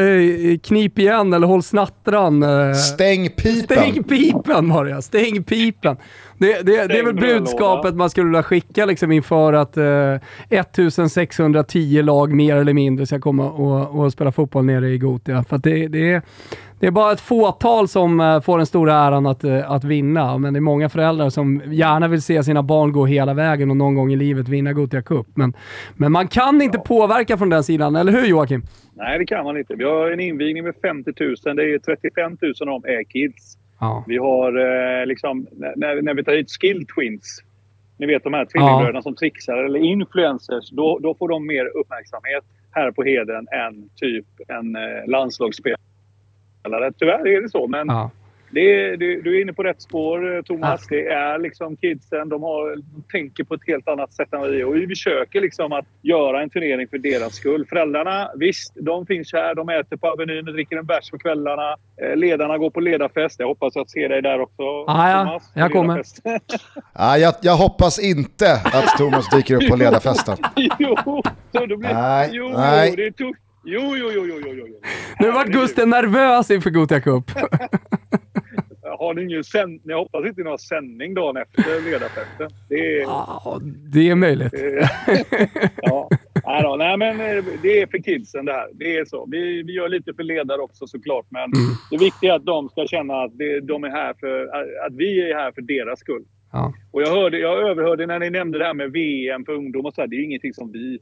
eh, knip igen eller håll snattran. Eh. Stäng pipen. Stäng pipen var det Stäng pipen. Det, det, det är väl budskapet man skulle vilja skicka liksom inför att eh, 1610 lag mer eller mindre ska komma och, och spela fotboll nere i Gotia. För det, det, är, det är bara ett fåtal som uh, får den stora äran att, uh, att vinna, men det är många föräldrar som gärna vill se sina barn gå hela vägen och någon gång i livet vinna Gothia Cup. Men, men man kan inte ja. påverka från den sidan, eller hur Joakim? Nej, det kan man inte. Vi har en invigning med 50 000. Det är 35 000 av dem är kids. Ja. Vi har eh, liksom, när, när vi tar hit skill twins, ni vet de här tvillingbröderna ja. som trixar, eller influencers, då, då får de mer uppmärksamhet här på Heden än typ en eh, landslagsspelare spelare. Tyvärr är det så, men ja. det, du, du, är inne på rätt spår eh, Thomas. Ja. Det är liksom kidsen, de, har, de tänker på ett helt annat sätt än vi. Och vi försöker liksom att göra en turnering för deras skull. Föräldrarna, visst, de finns här. De äter på Avenyn och dricker en bärs på kvällarna. Eh, ledarna går på ledarfest. Jag hoppas att se dig där också, ja, Thomas. Ja, jag kommer. ja, jag, jag, hoppas inte att Thomas dyker upp på ledarfesten. jo, så då blir, nej, jo, nej. det är tufft. Jo, jo, jo, jo, jo, jo. Nu vart Gusten nervös inför Gothia Cup. Har ni ingen sänd... Jag hoppas inte ni har sändning dagen efter ledarfesten. Det är... Det är möjligt. ja. Nej, då, nej, men eh, det är för kidsen det här. Det är så. Vi, vi gör lite för ledare också såklart, men mm. det viktiga är att de ska känna att det, de är här för, att vi är här för deras skull. Ja. Och jag, hörde, jag överhörde när ni nämnde det här med VM för ungdom och så här, Det är ingenting som vi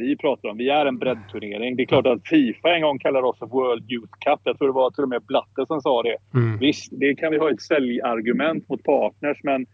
vi pratar om. Vi är en breddturnering. Det är klart att Fifa en gång kallade oss World Youth Cup. Jag tror det var till och med Blatte som sa det. Mm. Visst, det kan vi ha ett säljargument mot partners, men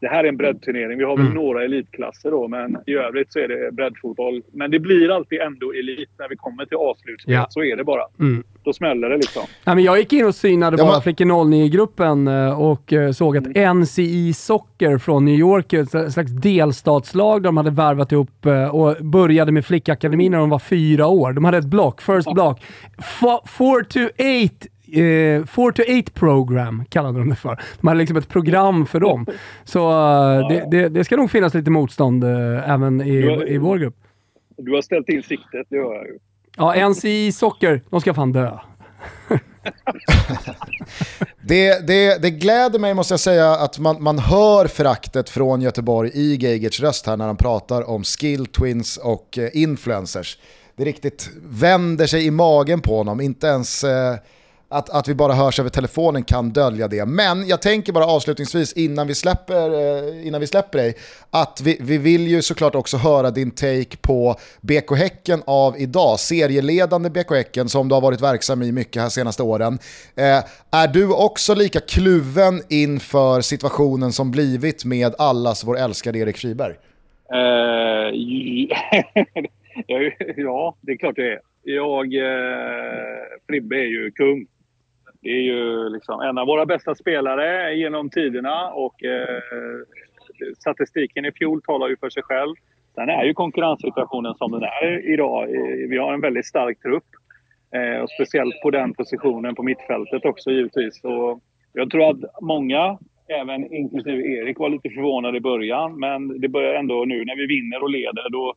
det här är en breddturnering. Vi har väl mm. några elitklasser då, men i övrigt så är det breddfotboll. Men det blir alltid ändå elit när vi kommer till A-slutspel. Ja. Så är det bara. Mm. Då smäller det liksom. Ja, men jag gick in och synade ja, bara man... Flickor 09-gruppen eh, och eh, såg att Mm. NCI Soccer från New York, ett slags delstatslag de hade värvat ihop eh, och började med flickakademin när de var fyra år. De hade ett block, first block. 4 to 8 eh, 4 to 8 program kallade de det för. De hade liksom ett program för dem. Så eh, det, det, det, ska nog finnas lite motstånd eh, även i, har- i vår grupp. Du har ställt in siktet, det hör jag ju. Ja, NCI Socker, de ska fan dö. Det, det, det gläder mig måste jag säga att man, man hör föraktet från Göteborg i Geigerts röst här när han pratar om skill twins och eh, influencers. Det riktigt vänder sig i magen på honom, inte ens, eh, att, att vi bara hörs över telefonen kan dölja det. Men jag tänker bara avslutningsvis innan vi släpper, eh, innan vi släpper dig, att vi, vi vill ju såklart också höra din take på BK Häcken av idag, serieledande BK Häcken som du har varit verksam i mycket här senaste åren. Eh, är du också lika kluven inför situationen som blivit med allas vår älskade Erik Friberg? Uh, ja, det är klart det är. Jag, eh, Fribbe är ju kung. Det är ju liksom en av våra bästa spelare genom tiderna och eh, statistiken i fjol talar ju för sig själv. Sen är ju konkurrenssituationen som den är idag. Eh, vi har en väldigt stark trupp. Eh, och speciellt på den positionen på mittfältet också givetvis. Och jag tror att många, även inklusive Erik, var lite förvånade i början. Men det börjar ändå nu när vi vinner och leder. Då,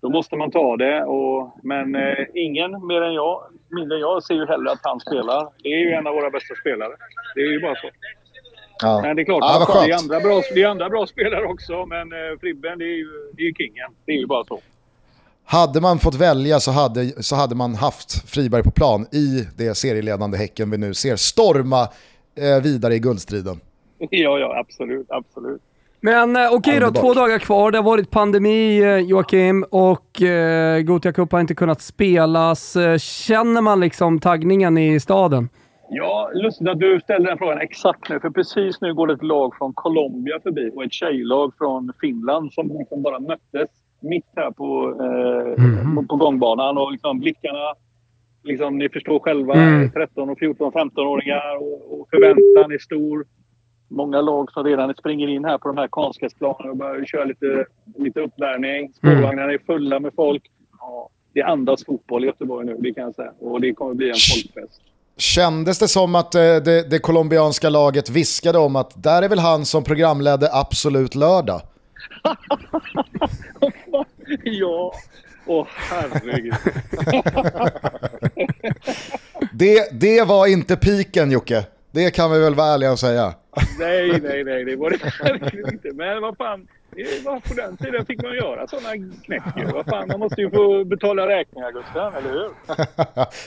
då måste man ta det. Och, men eh, ingen mer än jag, mindre än jag, ser ju hellre att han spelar. Det är ju en av våra bästa spelare. Det är ju bara så. Ja. Men det är klart, ja, det, är andra bra, det är andra bra spelare också. Men eh, Fribben, det är ju det är kingen. Det är ju bara så. Hade man fått välja så hade, så hade man haft Friberg på plan i det serieledande Häcken vi nu ser storma eh, vidare i guldstriden. Ja, ja, absolut, absolut. Men eh, okej okay då, två dagar kvar. Det har varit pandemi eh, Joakim och eh, Gothia Cup har inte kunnat spelas. Eh, känner man liksom taggningen i staden? Ja, lustigt att du ställer den frågan exakt nu. För precis nu går det ett lag från Colombia förbi och ett tjejlag från Finland som liksom bara möttes mitt här på, eh, mm. på, på, gångbanan. Och liksom blickarna, liksom, ni förstår själva, mm. 13, och 14, 15-åringar och, och förväntan är stor många lag som redan springer in här på de här konstgräsplanerna och börjar köra lite, lite uppvärmning. Spårvagnarna är fulla med folk. Ja, det andas fotboll i Göteborg nu, det kan jag säga. Och det kommer bli en folkfest. Kändes det som att eh, det, det colombianska laget viskade om att där är väl han som programledde Absolut Lördag? ja, åh oh, herregud. det, det var inte piken Jocke. Det kan vi väl vara ärliga och säga. Nej, nej, nej, det var det verkligen inte. Men vad fan, på den tiden fick man göra sådana knäck Vad fan, man måste ju få betala räkningar Gustav, eller hur?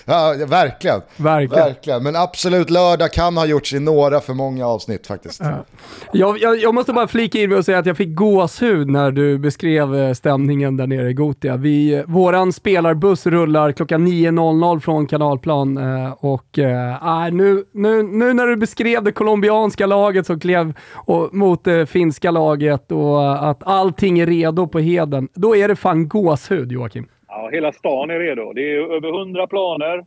ja, verkligen. verkligen. Verkligen. Men absolut, lördag kan ha gjorts i några för många avsnitt faktiskt. Ja. Jag, jag, jag, måste bara flika in med och säga att jag fick gåshud när du beskrev eh, stämningen där nere i Gotia. Vi, eh, våran spelarbuss rullar klockan 9.00 från Kanalplan eh, och äh, nu, nu, nu när du beskrev det colombianska laget som klev och, mot det finska laget och att allting är redo på Heden, då är det fan gåshud Joakim. Ja, hela stan är redo. Det är över hundra planer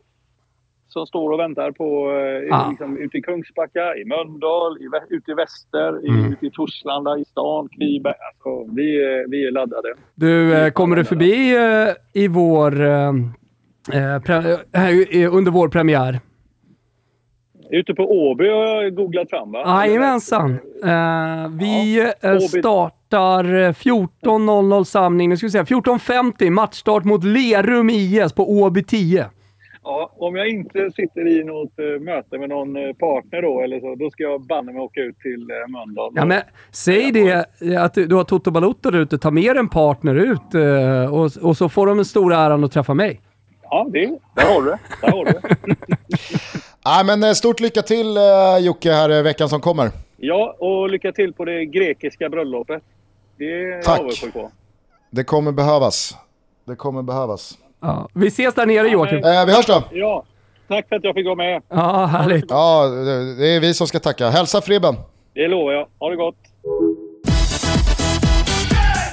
som står och väntar på ah. liksom, ute i Kungsbacka, i Mölndal, i, ute i Väster, mm. ute i Torslanda, i stan, Kviberg. Alltså, vi, är, vi är laddade. Du, eh, kommer du förbi eh, i vår, eh, eh under vår premiär? Ute på Åby har jag googlat fram va? Jajamensan. Uh, vi ja, startar 14.00 samling, nu ska vi säga 14.50 matchstart mot Lerum IS på Åby 10. Ja, om jag inte sitter i något uh, möte med någon uh, partner då, eller så, då ska jag banne mig åka ut till uh, Mölndal. Ja, men säg det, att du, du har Toto Balotto där ute. Ta med en partner ut uh, och, och så får de en stor äran att träffa mig. Ja, det, där har du det. Där har du det. Ja, men stort lycka till Jocke här veckan som kommer. Ja, och lycka till på det grekiska bröllopet. Det är Tack. jag på. Det kommer behövas. Det kommer behövas. Ja, vi ses där nere Joakim. Eh, vi hörs då. Ja, tack för att jag fick vara med. Ja, härligt. Ja, det är vi som ska tacka. Hälsa Fribben. Det lovar jag. Ha det gott.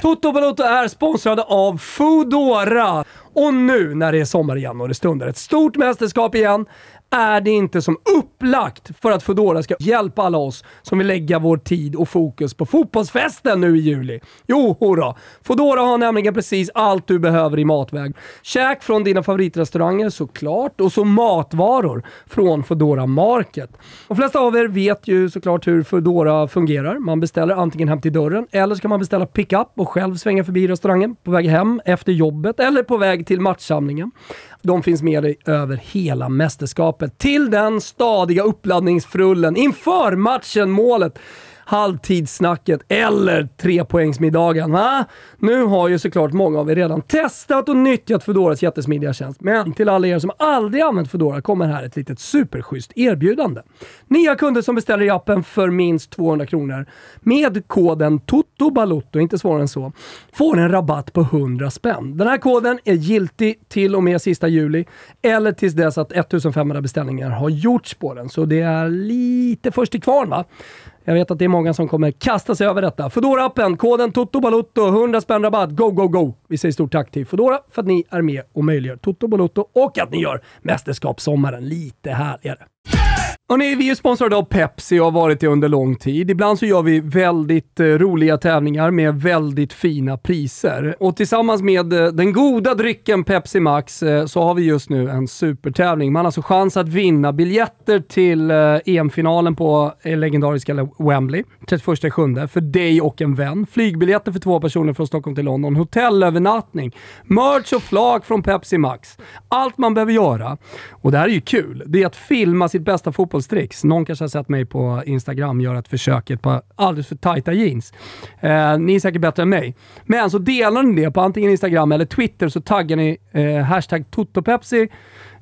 Toto Balotto är sponsrade av Foodora. Och nu när det är sommar igen och det stundar ett stort mästerskap igen är det inte som upplagt för att Foodora ska hjälpa alla oss som vill lägga vår tid och fokus på fotbollsfesten nu i juli? Jo, hurra! Foodora har nämligen precis allt du behöver i matväg. Käk från dina favoritrestauranger såklart och så matvaror från Foodora Market. De flesta av er vet ju såklart hur Foodora fungerar. Man beställer antingen hem till dörren eller så kan man beställa pickup och själv svänga förbi restaurangen på väg hem efter jobbet eller på väg till matchsamlingen. De finns med dig över hela mästerskapet. Till den stadiga uppladdningsfrullen inför matchen, målet halvtidssnacket eller trepoängsmiddagen. Va? Nu har ju såklart många av er redan testat och nyttjat Fedoras jättesmidiga tjänst. Men till alla er som aldrig använt Fedora kommer här ett litet superschysst erbjudande. Nya kunder som beställer i appen för minst 200 kronor med koden TOTOBALOTTO, inte svårare än så, får en rabatt på 100 spänn. Den här koden är giltig till och med sista juli eller tills dess att 1500 beställningar har gjorts på den. Så det är lite först till kvarn va? Jag vet att det är många som kommer kasta sig över detta. Fodora appen koden TOTOBALOTTO, 100 spänn rabatt. Go, go, go! Vi säger stort tack till Fodora för att ni är med och möjliggör Toto Balotto och att ni gör mästerskapssommaren lite härligare. Hörrni, vi är sponsrade av Pepsi och har varit det under lång tid. Ibland så gör vi väldigt eh, roliga tävlingar med väldigt fina priser. Och tillsammans med eh, den goda drycken Pepsi Max eh, så har vi just nu en supertävling. Man har alltså chans att vinna biljetter till eh, EM-finalen på eh, legendariska Wembley 31 7 för dig och en vän. Flygbiljetter för två personer från Stockholm till London, hotellövernattning, merch och flak från Pepsi Max. Allt man behöver göra, och det här är ju kul, det är att filma sitt bästa fotbollstricks. Någon kanske har sett mig på Instagram göra ett försök i ett par alldeles för tajta jeans. Eh, ni är säkert bättre än mig. Men så delar ni det på antingen Instagram eller Twitter så taggar ni eh, hashtag TotoPepsi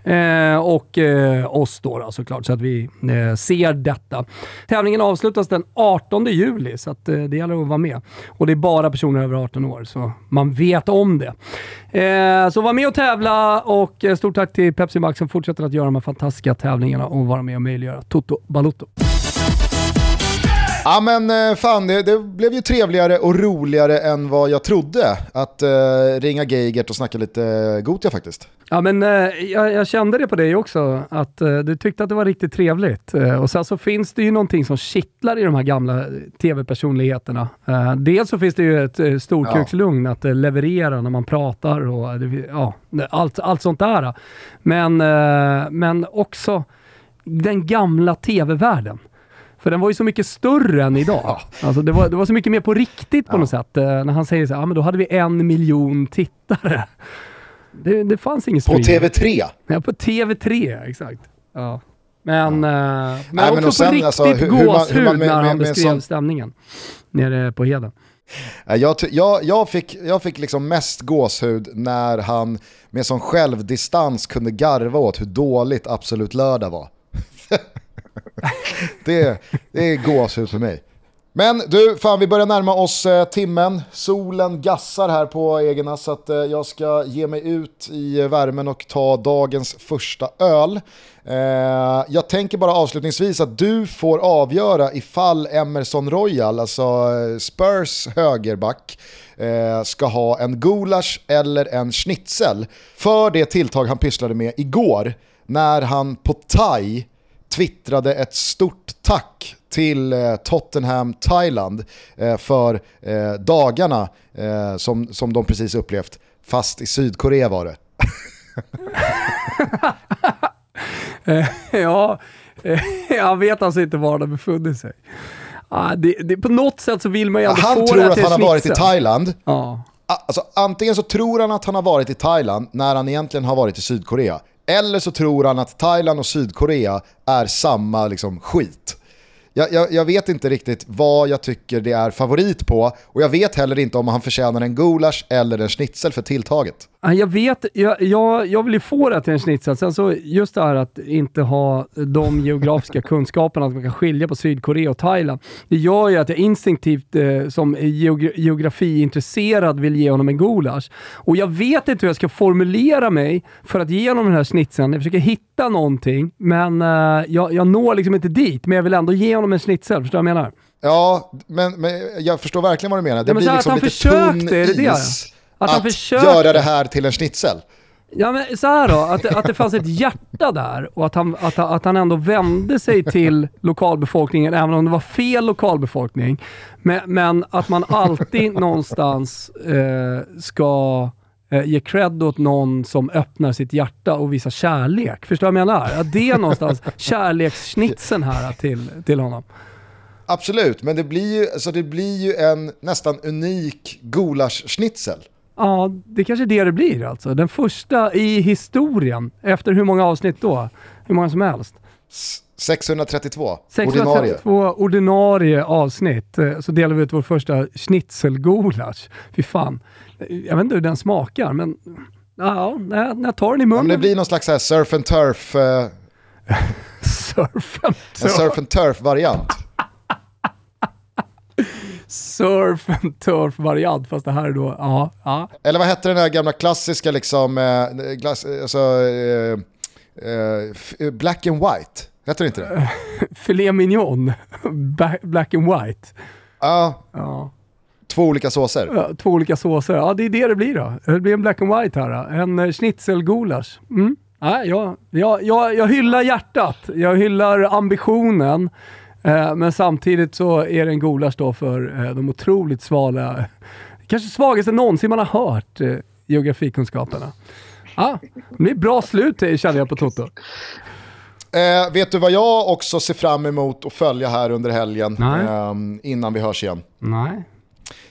Eh, och eh, oss då, då såklart, så att vi eh, ser detta. Tävlingen avslutas den 18 juli, så att, eh, det gäller att vara med. Och det är bara personer över 18 år, så man vet om det. Eh, så var med och tävla och eh, stort tack till Pepsi Max som fortsätter att göra de här fantastiska tävlingarna och vara med och möjliggöra Toto Balutto. Ja men eh, fan, det, det, blev ju trevligare och roligare än vad jag trodde att uh, ringa Geigert och snacka lite Gotia faktiskt. Ja men uh, jag, jag, kände det på dig också, att uh, du tyckte att det var riktigt trevligt. och sen så finns det ju någonting som kittlar i de här gamla tv-personligheterna. dels så finns det ju ett storkukslugn ja. att leverera när man pratar och ja, allt, allt sånt där. Men, men också den gamla tv-världen. För den var ju så mycket större än idag. Ja. Alltså det, var, det var så mycket mer på riktigt på ja. något sätt. Eh, när han säger så här, ja men då hade vi en miljon tittare. Det, det fanns ingen På TV3? Ja, på TV3, exakt. Ja. Men, ja. Eh, men Nej, också men sen, på riktigt alltså, hur, gåshud hur man, med, när han beskrev sån... stämningen nere på Heden. Jag, jag, jag, fick, jag fick liksom mest gåshud när han med sån självdistans kunde garva åt hur dåligt Absolut Lördag var. det, det är gåshud för mig. Men du, fan vi börjar närma oss eh, timmen. Solen gassar här på Egerna så att eh, jag ska ge mig ut i värmen och ta dagens första öl. Eh, jag tänker bara avslutningsvis att du får avgöra ifall Emerson Royal, alltså eh, Spurs högerback, eh, ska ha en gulasch eller en schnitzel för det tilltag han pysslade med igår när han på thai twittrade ett stort tack till eh, Tottenham Thailand eh, för eh, dagarna som, som de precis upplevt, fast i Sydkorea var det. Ja, jag vet alltså inte var de befunnit sig. Ah, det, det, på något sätt så vill man ju ändå han få tror det att han har varit i Thailand. Ja. Alltså, antingen så tror han att han har varit i Thailand när han egentligen har varit i Sydkorea. Eller så tror han att Thailand och Sydkorea är samma liksom, skit. Jag, jag, jag, vet inte riktigt vad jag tycker det är favorit på och jag vet heller inte om han förtjänar en gulasch eller en schnitzel för tilltaget. Jag vet, jag, jag, jag vill ju få det till en schnitzel. Sen så just det här att inte ha de geografiska kunskaperna, att man kan skilja på Sydkorea och Thailand. Det gör ju att jag instinktivt eh, som geogra geografiintresserad vill ge honom en gulasch. Och jag vet inte hur jag ska formulera mig för att ge honom den här schnitzeln. Jag försöker hitta någonting, men eh, jag, jag når liksom inte dit. Men jag vill ändå ge honom en schnitzel, förstår du vad jag menar? Ja, men, men jag förstår verkligen vad du menar. Det ja, blir liksom lite tunn är det is. Det? Att, att försökte... göra det här till en schnitzel. Ja men så här då, att, att det fanns ett hjärta där och att han, att, att han ändå vände sig till lokalbefolkningen, även om det var fel lokalbefolkning. Men, men att man alltid någonstans eh, ska eh, ge cred åt någon som öppnar sitt hjärta och visar kärlek. Förstår du vad jag menar? Att det är någonstans kärleksschnitzeln här till, till honom. Absolut, men det blir ju, alltså det blir ju en nästan unik gulaschschnitzel. Ja, det kanske är det det blir alltså. Den första i historien. Efter hur många avsnitt då? Hur många som helst. 632, 632 ordinarie. ordinarie avsnitt eh, så delar vi ut vår första schnitzelgulasch. Fy fan. Jag vet inte hur den smakar, men ja, när, jag tar den i Ja, munnen. men det blir någon slags surf and turf, eh, surfen. en surf and turf-variant. Surf and turf variant, fast det här är då, ja, ja. Eller vad hette den här gamla klassiska liksom, eh, glass, alltså, eh, eh, black and white? Hette det inte det? Filet mignon, black and white. Ja, Ja. två olika såser. Ja, Två olika såser. Ja, det är det det blir då. Det blir en black and white här. Då. En eh, schnitzelgulasch. Mm. Ja, jag, jag, jag, jag hyllar hjärtat. Jag hyllar ambitionen. Eh, men samtidigt så är det en gulasch då för eh, de otroligt svala, kanske svagaste någonsin man har hört, eh, geografikunskaperna. Ja, det blir bra slut eh, känner jag på Toto. Eh, vet du vad jag också ser fram emot att följa här under helgen eh, innan vi hörs igen? Nej.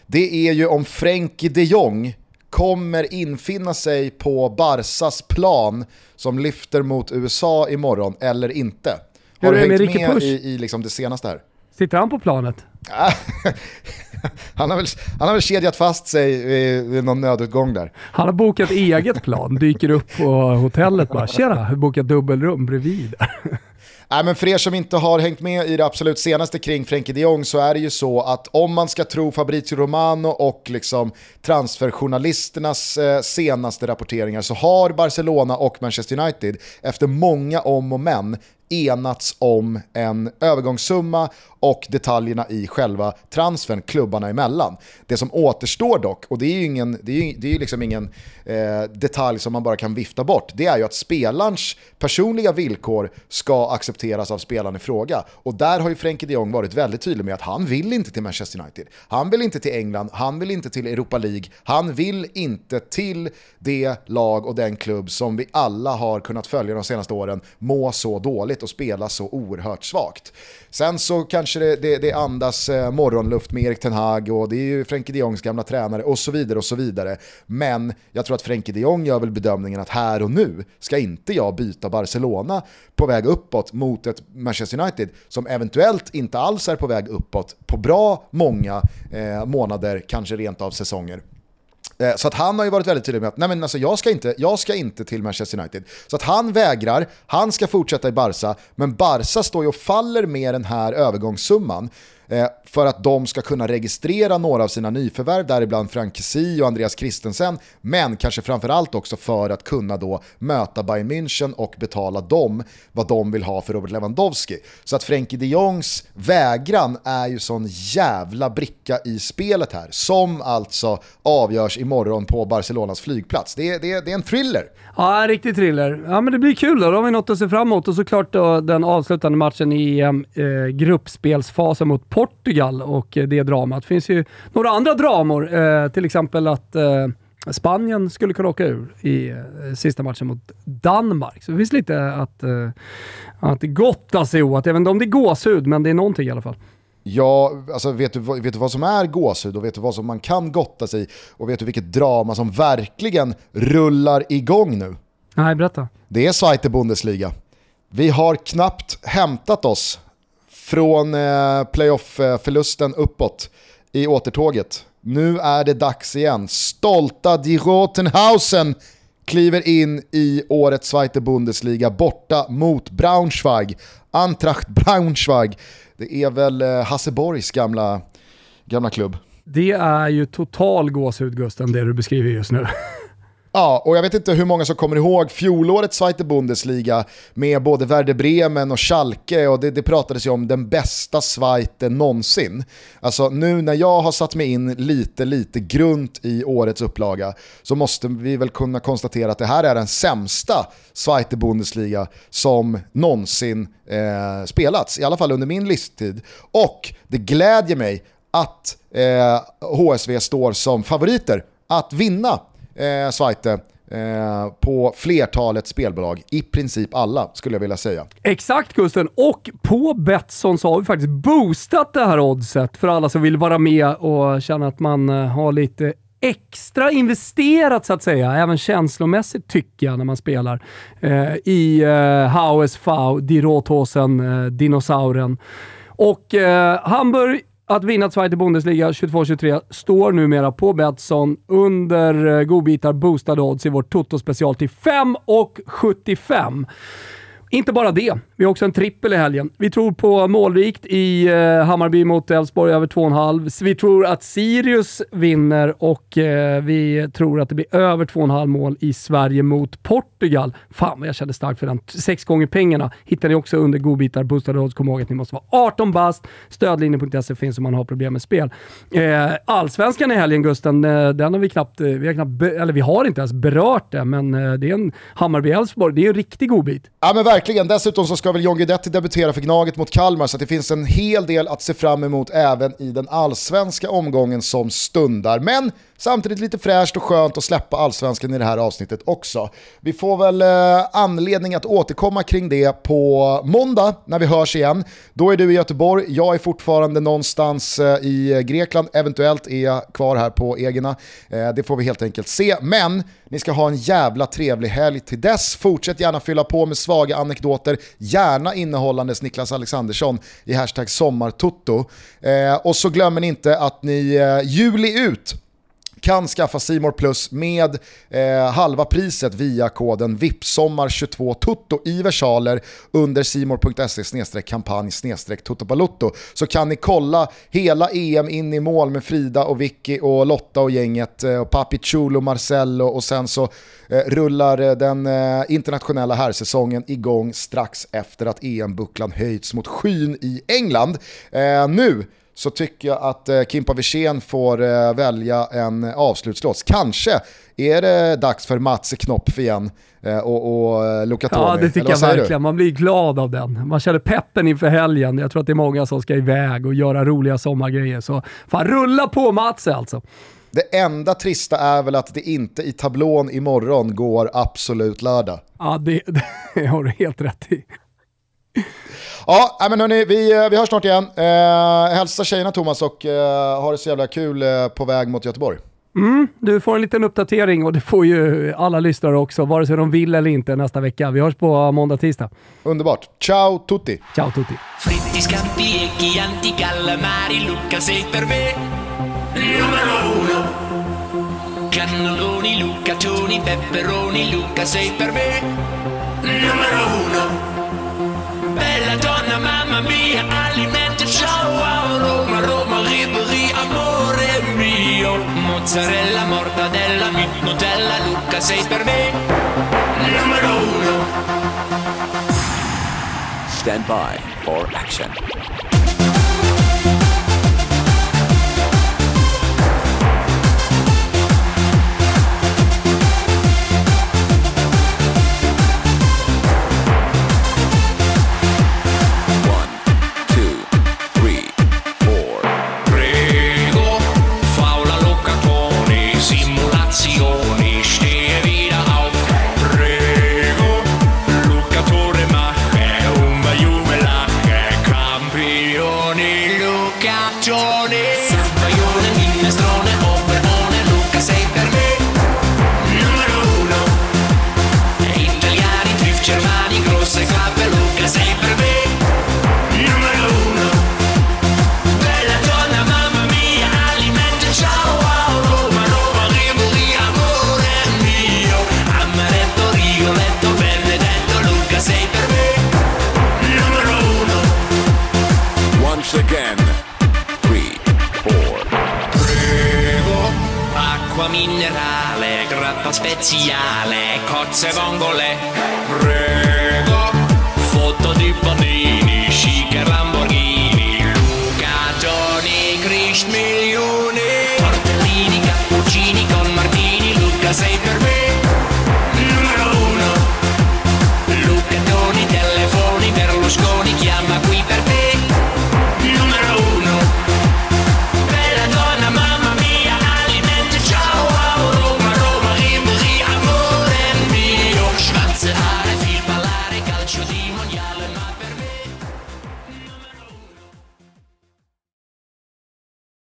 Det är ju om Frenkie de Jong kommer infinna sig på Barsas plan som lyfter mot USA imorgon eller inte. Har du med hängt Ricky med Pusch? i, i liksom det senaste här? Sitter han på planet? han, har väl, han har väl kedjat fast sig vid, någon nödutgång där. Han har bokat eget plan, dyker upp på hotellet bara “Tjena, bokat dubbelrum bredvid”. Nej, men för er som inte har hängt med i det absolut senaste kring Frenkie de Jong så är det ju så att om man ska tro Fabrizio Romano och liksom transferjournalisternas eh, senaste rapporteringar så har Barcelona och Manchester United efter många om och men enats om en övergångssumma och detaljerna i själva transfern klubbarna emellan. Det som återstår dock, och det är ju ingen, det är ju, det är liksom ingen eh, detalj som man bara kan vifta bort, det är ju att spelarens personliga villkor ska accepteras av spelaren i fråga. Och där har ju Frenkie de Jong varit väldigt tydlig med att han vill inte till Manchester United. Han vill inte till England, han vill inte till Europa League, han vill inte till det lag och den klubb som vi alla har kunnat följa de senaste åren må så dåligt och spela så oerhört svagt. Sen så kanske det, det, det andas eh, morgonluft med Erik Ten Hag och det är ju Frenkie de Jongs gamla tränare och så vidare och så vidare. Men jag tror att Frenkie de Jong gör väl bedömningen att här och nu ska inte jag byta Barcelona på väg uppåt mot ett Manchester United som eventuellt inte alls är på väg uppåt på bra många eh, månader, kanske rent av säsonger. Eh, så att han har ju varit väldigt tydlig med att Nej, men alltså, jag, ska inte, jag ska inte till Manchester United. Så att han vägrar, han ska fortsätta i Barca, men Barca står ju och faller med den här övergångssumman Eh, för att de ska kunna registrera några av sina nyförvärv, däribland Frank Kessie och Andreas Christensen, men kanske framförallt också för att kunna då möta Bayern München och betala dem vad de vill ha för Robert Lewandowski. Så att Frenkie de Jongs vägran är ju sån jävla bricka i spelet här, som alltså avgörs imorgon på Barcelonas flygplats. Det är, det är, det är en thriller. Ja, en riktig thriller. Ja, men det blir kul då. Då har vi något att se fram emot. Och såklart då den avslutande matchen i eh, gruppspelsfasen mot Portugal och eh, det dramat. Det finns ju några andra dramor, eh, till exempel att eh, Spanien skulle kunna åka ur i eh, sista matchen mot Danmark. Så det finns lite att, att gotta sig åt. Inte om det är gåshud, men det är någonting i alla fall. Ja, alltså vet du, vet du vad som är gåshud och vet du vad som man kan gotta sig i och vet du vilket drama som verkligen rullar igång nu? Nej, berätta. Det är Zweite Bundesliga. Vi har knappt hämtat oss från eh, playoff-förlusten uppåt i återtåget. Nu är det dags igen. Stolta Die Rotenhausen kliver in i årets Zweite Bundesliga borta mot Braunschweig. Antracht Braunschweig. Det är väl eh, Hasseborgs gamla, gamla klubb. Det är ju total gåshud Gusten, det du beskriver just nu. Ja, och jag vet inte hur många som kommer ihåg fjolårets Zweite Bundesliga med både Werder Bremen och Schalke och det, det pratades ju om den bästa Zweite någonsin. Alltså nu när jag har satt mig in lite, lite grunt i årets upplaga så måste vi väl kunna konstatera att det här är den sämsta Zweite Bundesliga som någonsin eh, spelats, i alla fall under min livstid. Och det glädjer mig att eh, HSV står som favoriter att vinna eh, Svajte, eh, på flertalet spelbolag. I princip alla skulle jag vilja säga. Exakt Gusten, och på Betsson så har vi faktiskt boostat det här oddset för alla som vill vara med och känna att man eh, har lite extra investerat så att säga, även känslomässigt tycker jag när man spelar eh, i eh, HSV, Die Rothosen, eh, dinosauren. Och eh, Hamburg att vinna Zweite Bundesliga 22-23 står numera på Betsson under eh, godbitar boostade odds i vårt Toto-special till 5,75. Inte bara det, vi har också en trippel i helgen. Vi tror på målrikt i eh, Hammarby mot Elfsborg över 2,5. Vi tror att Sirius vinner och eh, vi tror att det blir över 2,5 mål i Sverige mot Portugal. Fan vad jag kände starkt för den. Sex gånger pengarna hittar ni också under godbitar, boostade odds. Kom ihåg att ni måste vara 18 bast. Stödlinjen.se finns om man har problem med spel. Eh, Allsvenskan i helgen Gusten, eh, den har vi knappt, eh, vi har knappt, eller vi har inte ens berört det, men eh, det är en Hammarby-Elfsborg. Det är en riktig godbit. Ja men verkligen, dessutom så ska väl John Guidetti debutera för Gnaget mot Kalmar så det finns en hel del att se fram emot även i den allsvenska omgången som stundar. Men samtidigt lite fräscht och skönt att släppa allsvenskan i det här avsnittet också. Vi får väl eh, anledning att återkomma kring det på måndag när vi hörs igen. Då är du i Göteborg, jag är fortfarande någonstans eh, i Grekland, eventuellt är jag kvar här på Egena. Eh, det får vi helt enkelt se, men ni ska ha en jävla trevlig helg till dess. Fortsätt gärna fylla på med svaga anekdoter, gärna innehållandes Niklas Alexandersson i hashtag sommartotto. Eh, och så glömmer ni inte att ni eh, juli ut kan skaffa Simor Plus med eh, halva priset via koden VIPSOMMAR22TUTTO i versaler under simor.se kampanj tuttobalutto så kan ni kolla hela EM in i mål med Frida och Vicky och Lotta och gänget eh, och Papi Chulo, Marcello och sen så eh, rullar eh, den eh, internationella herrsäsongen igång strax efter att EM-bucklan höjts mot skyn i England. Eh, nu så tycker jag att eh, Kimpa Wirsén får eh, välja en avslutslåt. Kanske är det dags för Mats Knopf igen eh, och, och eh, Luca Toni. Ja, det tycker jag verkligen. Du? Man blir glad av den. Man känner peppen inför helgen. Jag tror att det är många som ska iväg och göra roliga sommargrejer. Så fan, rulla på Mats alltså. Det enda trista är väl att det inte i tablån imorgon går absolut lördag. Ja, det, det har du helt rätt i. Ja, men hörni, vi, eh, vi hörs snart igen. Eh, hälsa tjejerna Thomas och eh, ha det så jävla kul eh, på väg mot Göteborg. Mm, du får en liten uppdatering och det får ju alla lyssnare också, vare sig de vill eller inte nästa vecka. Vi hörs på måndag, tisdag. Underbart. Ciao tutti! Ciao tutti! Fritti, scampi e chianti, calamari, Luca sei per me numero uno Cannoloni, Lucatoni, peperoni, Luca sei per me numero uno Mamma mia, ciao Roma, Roma, amore mio. Mozzarella, mortadella, Nutella, sei per me numero uno. Stand by for action. Minerale, grappa speziale, cozze vongole.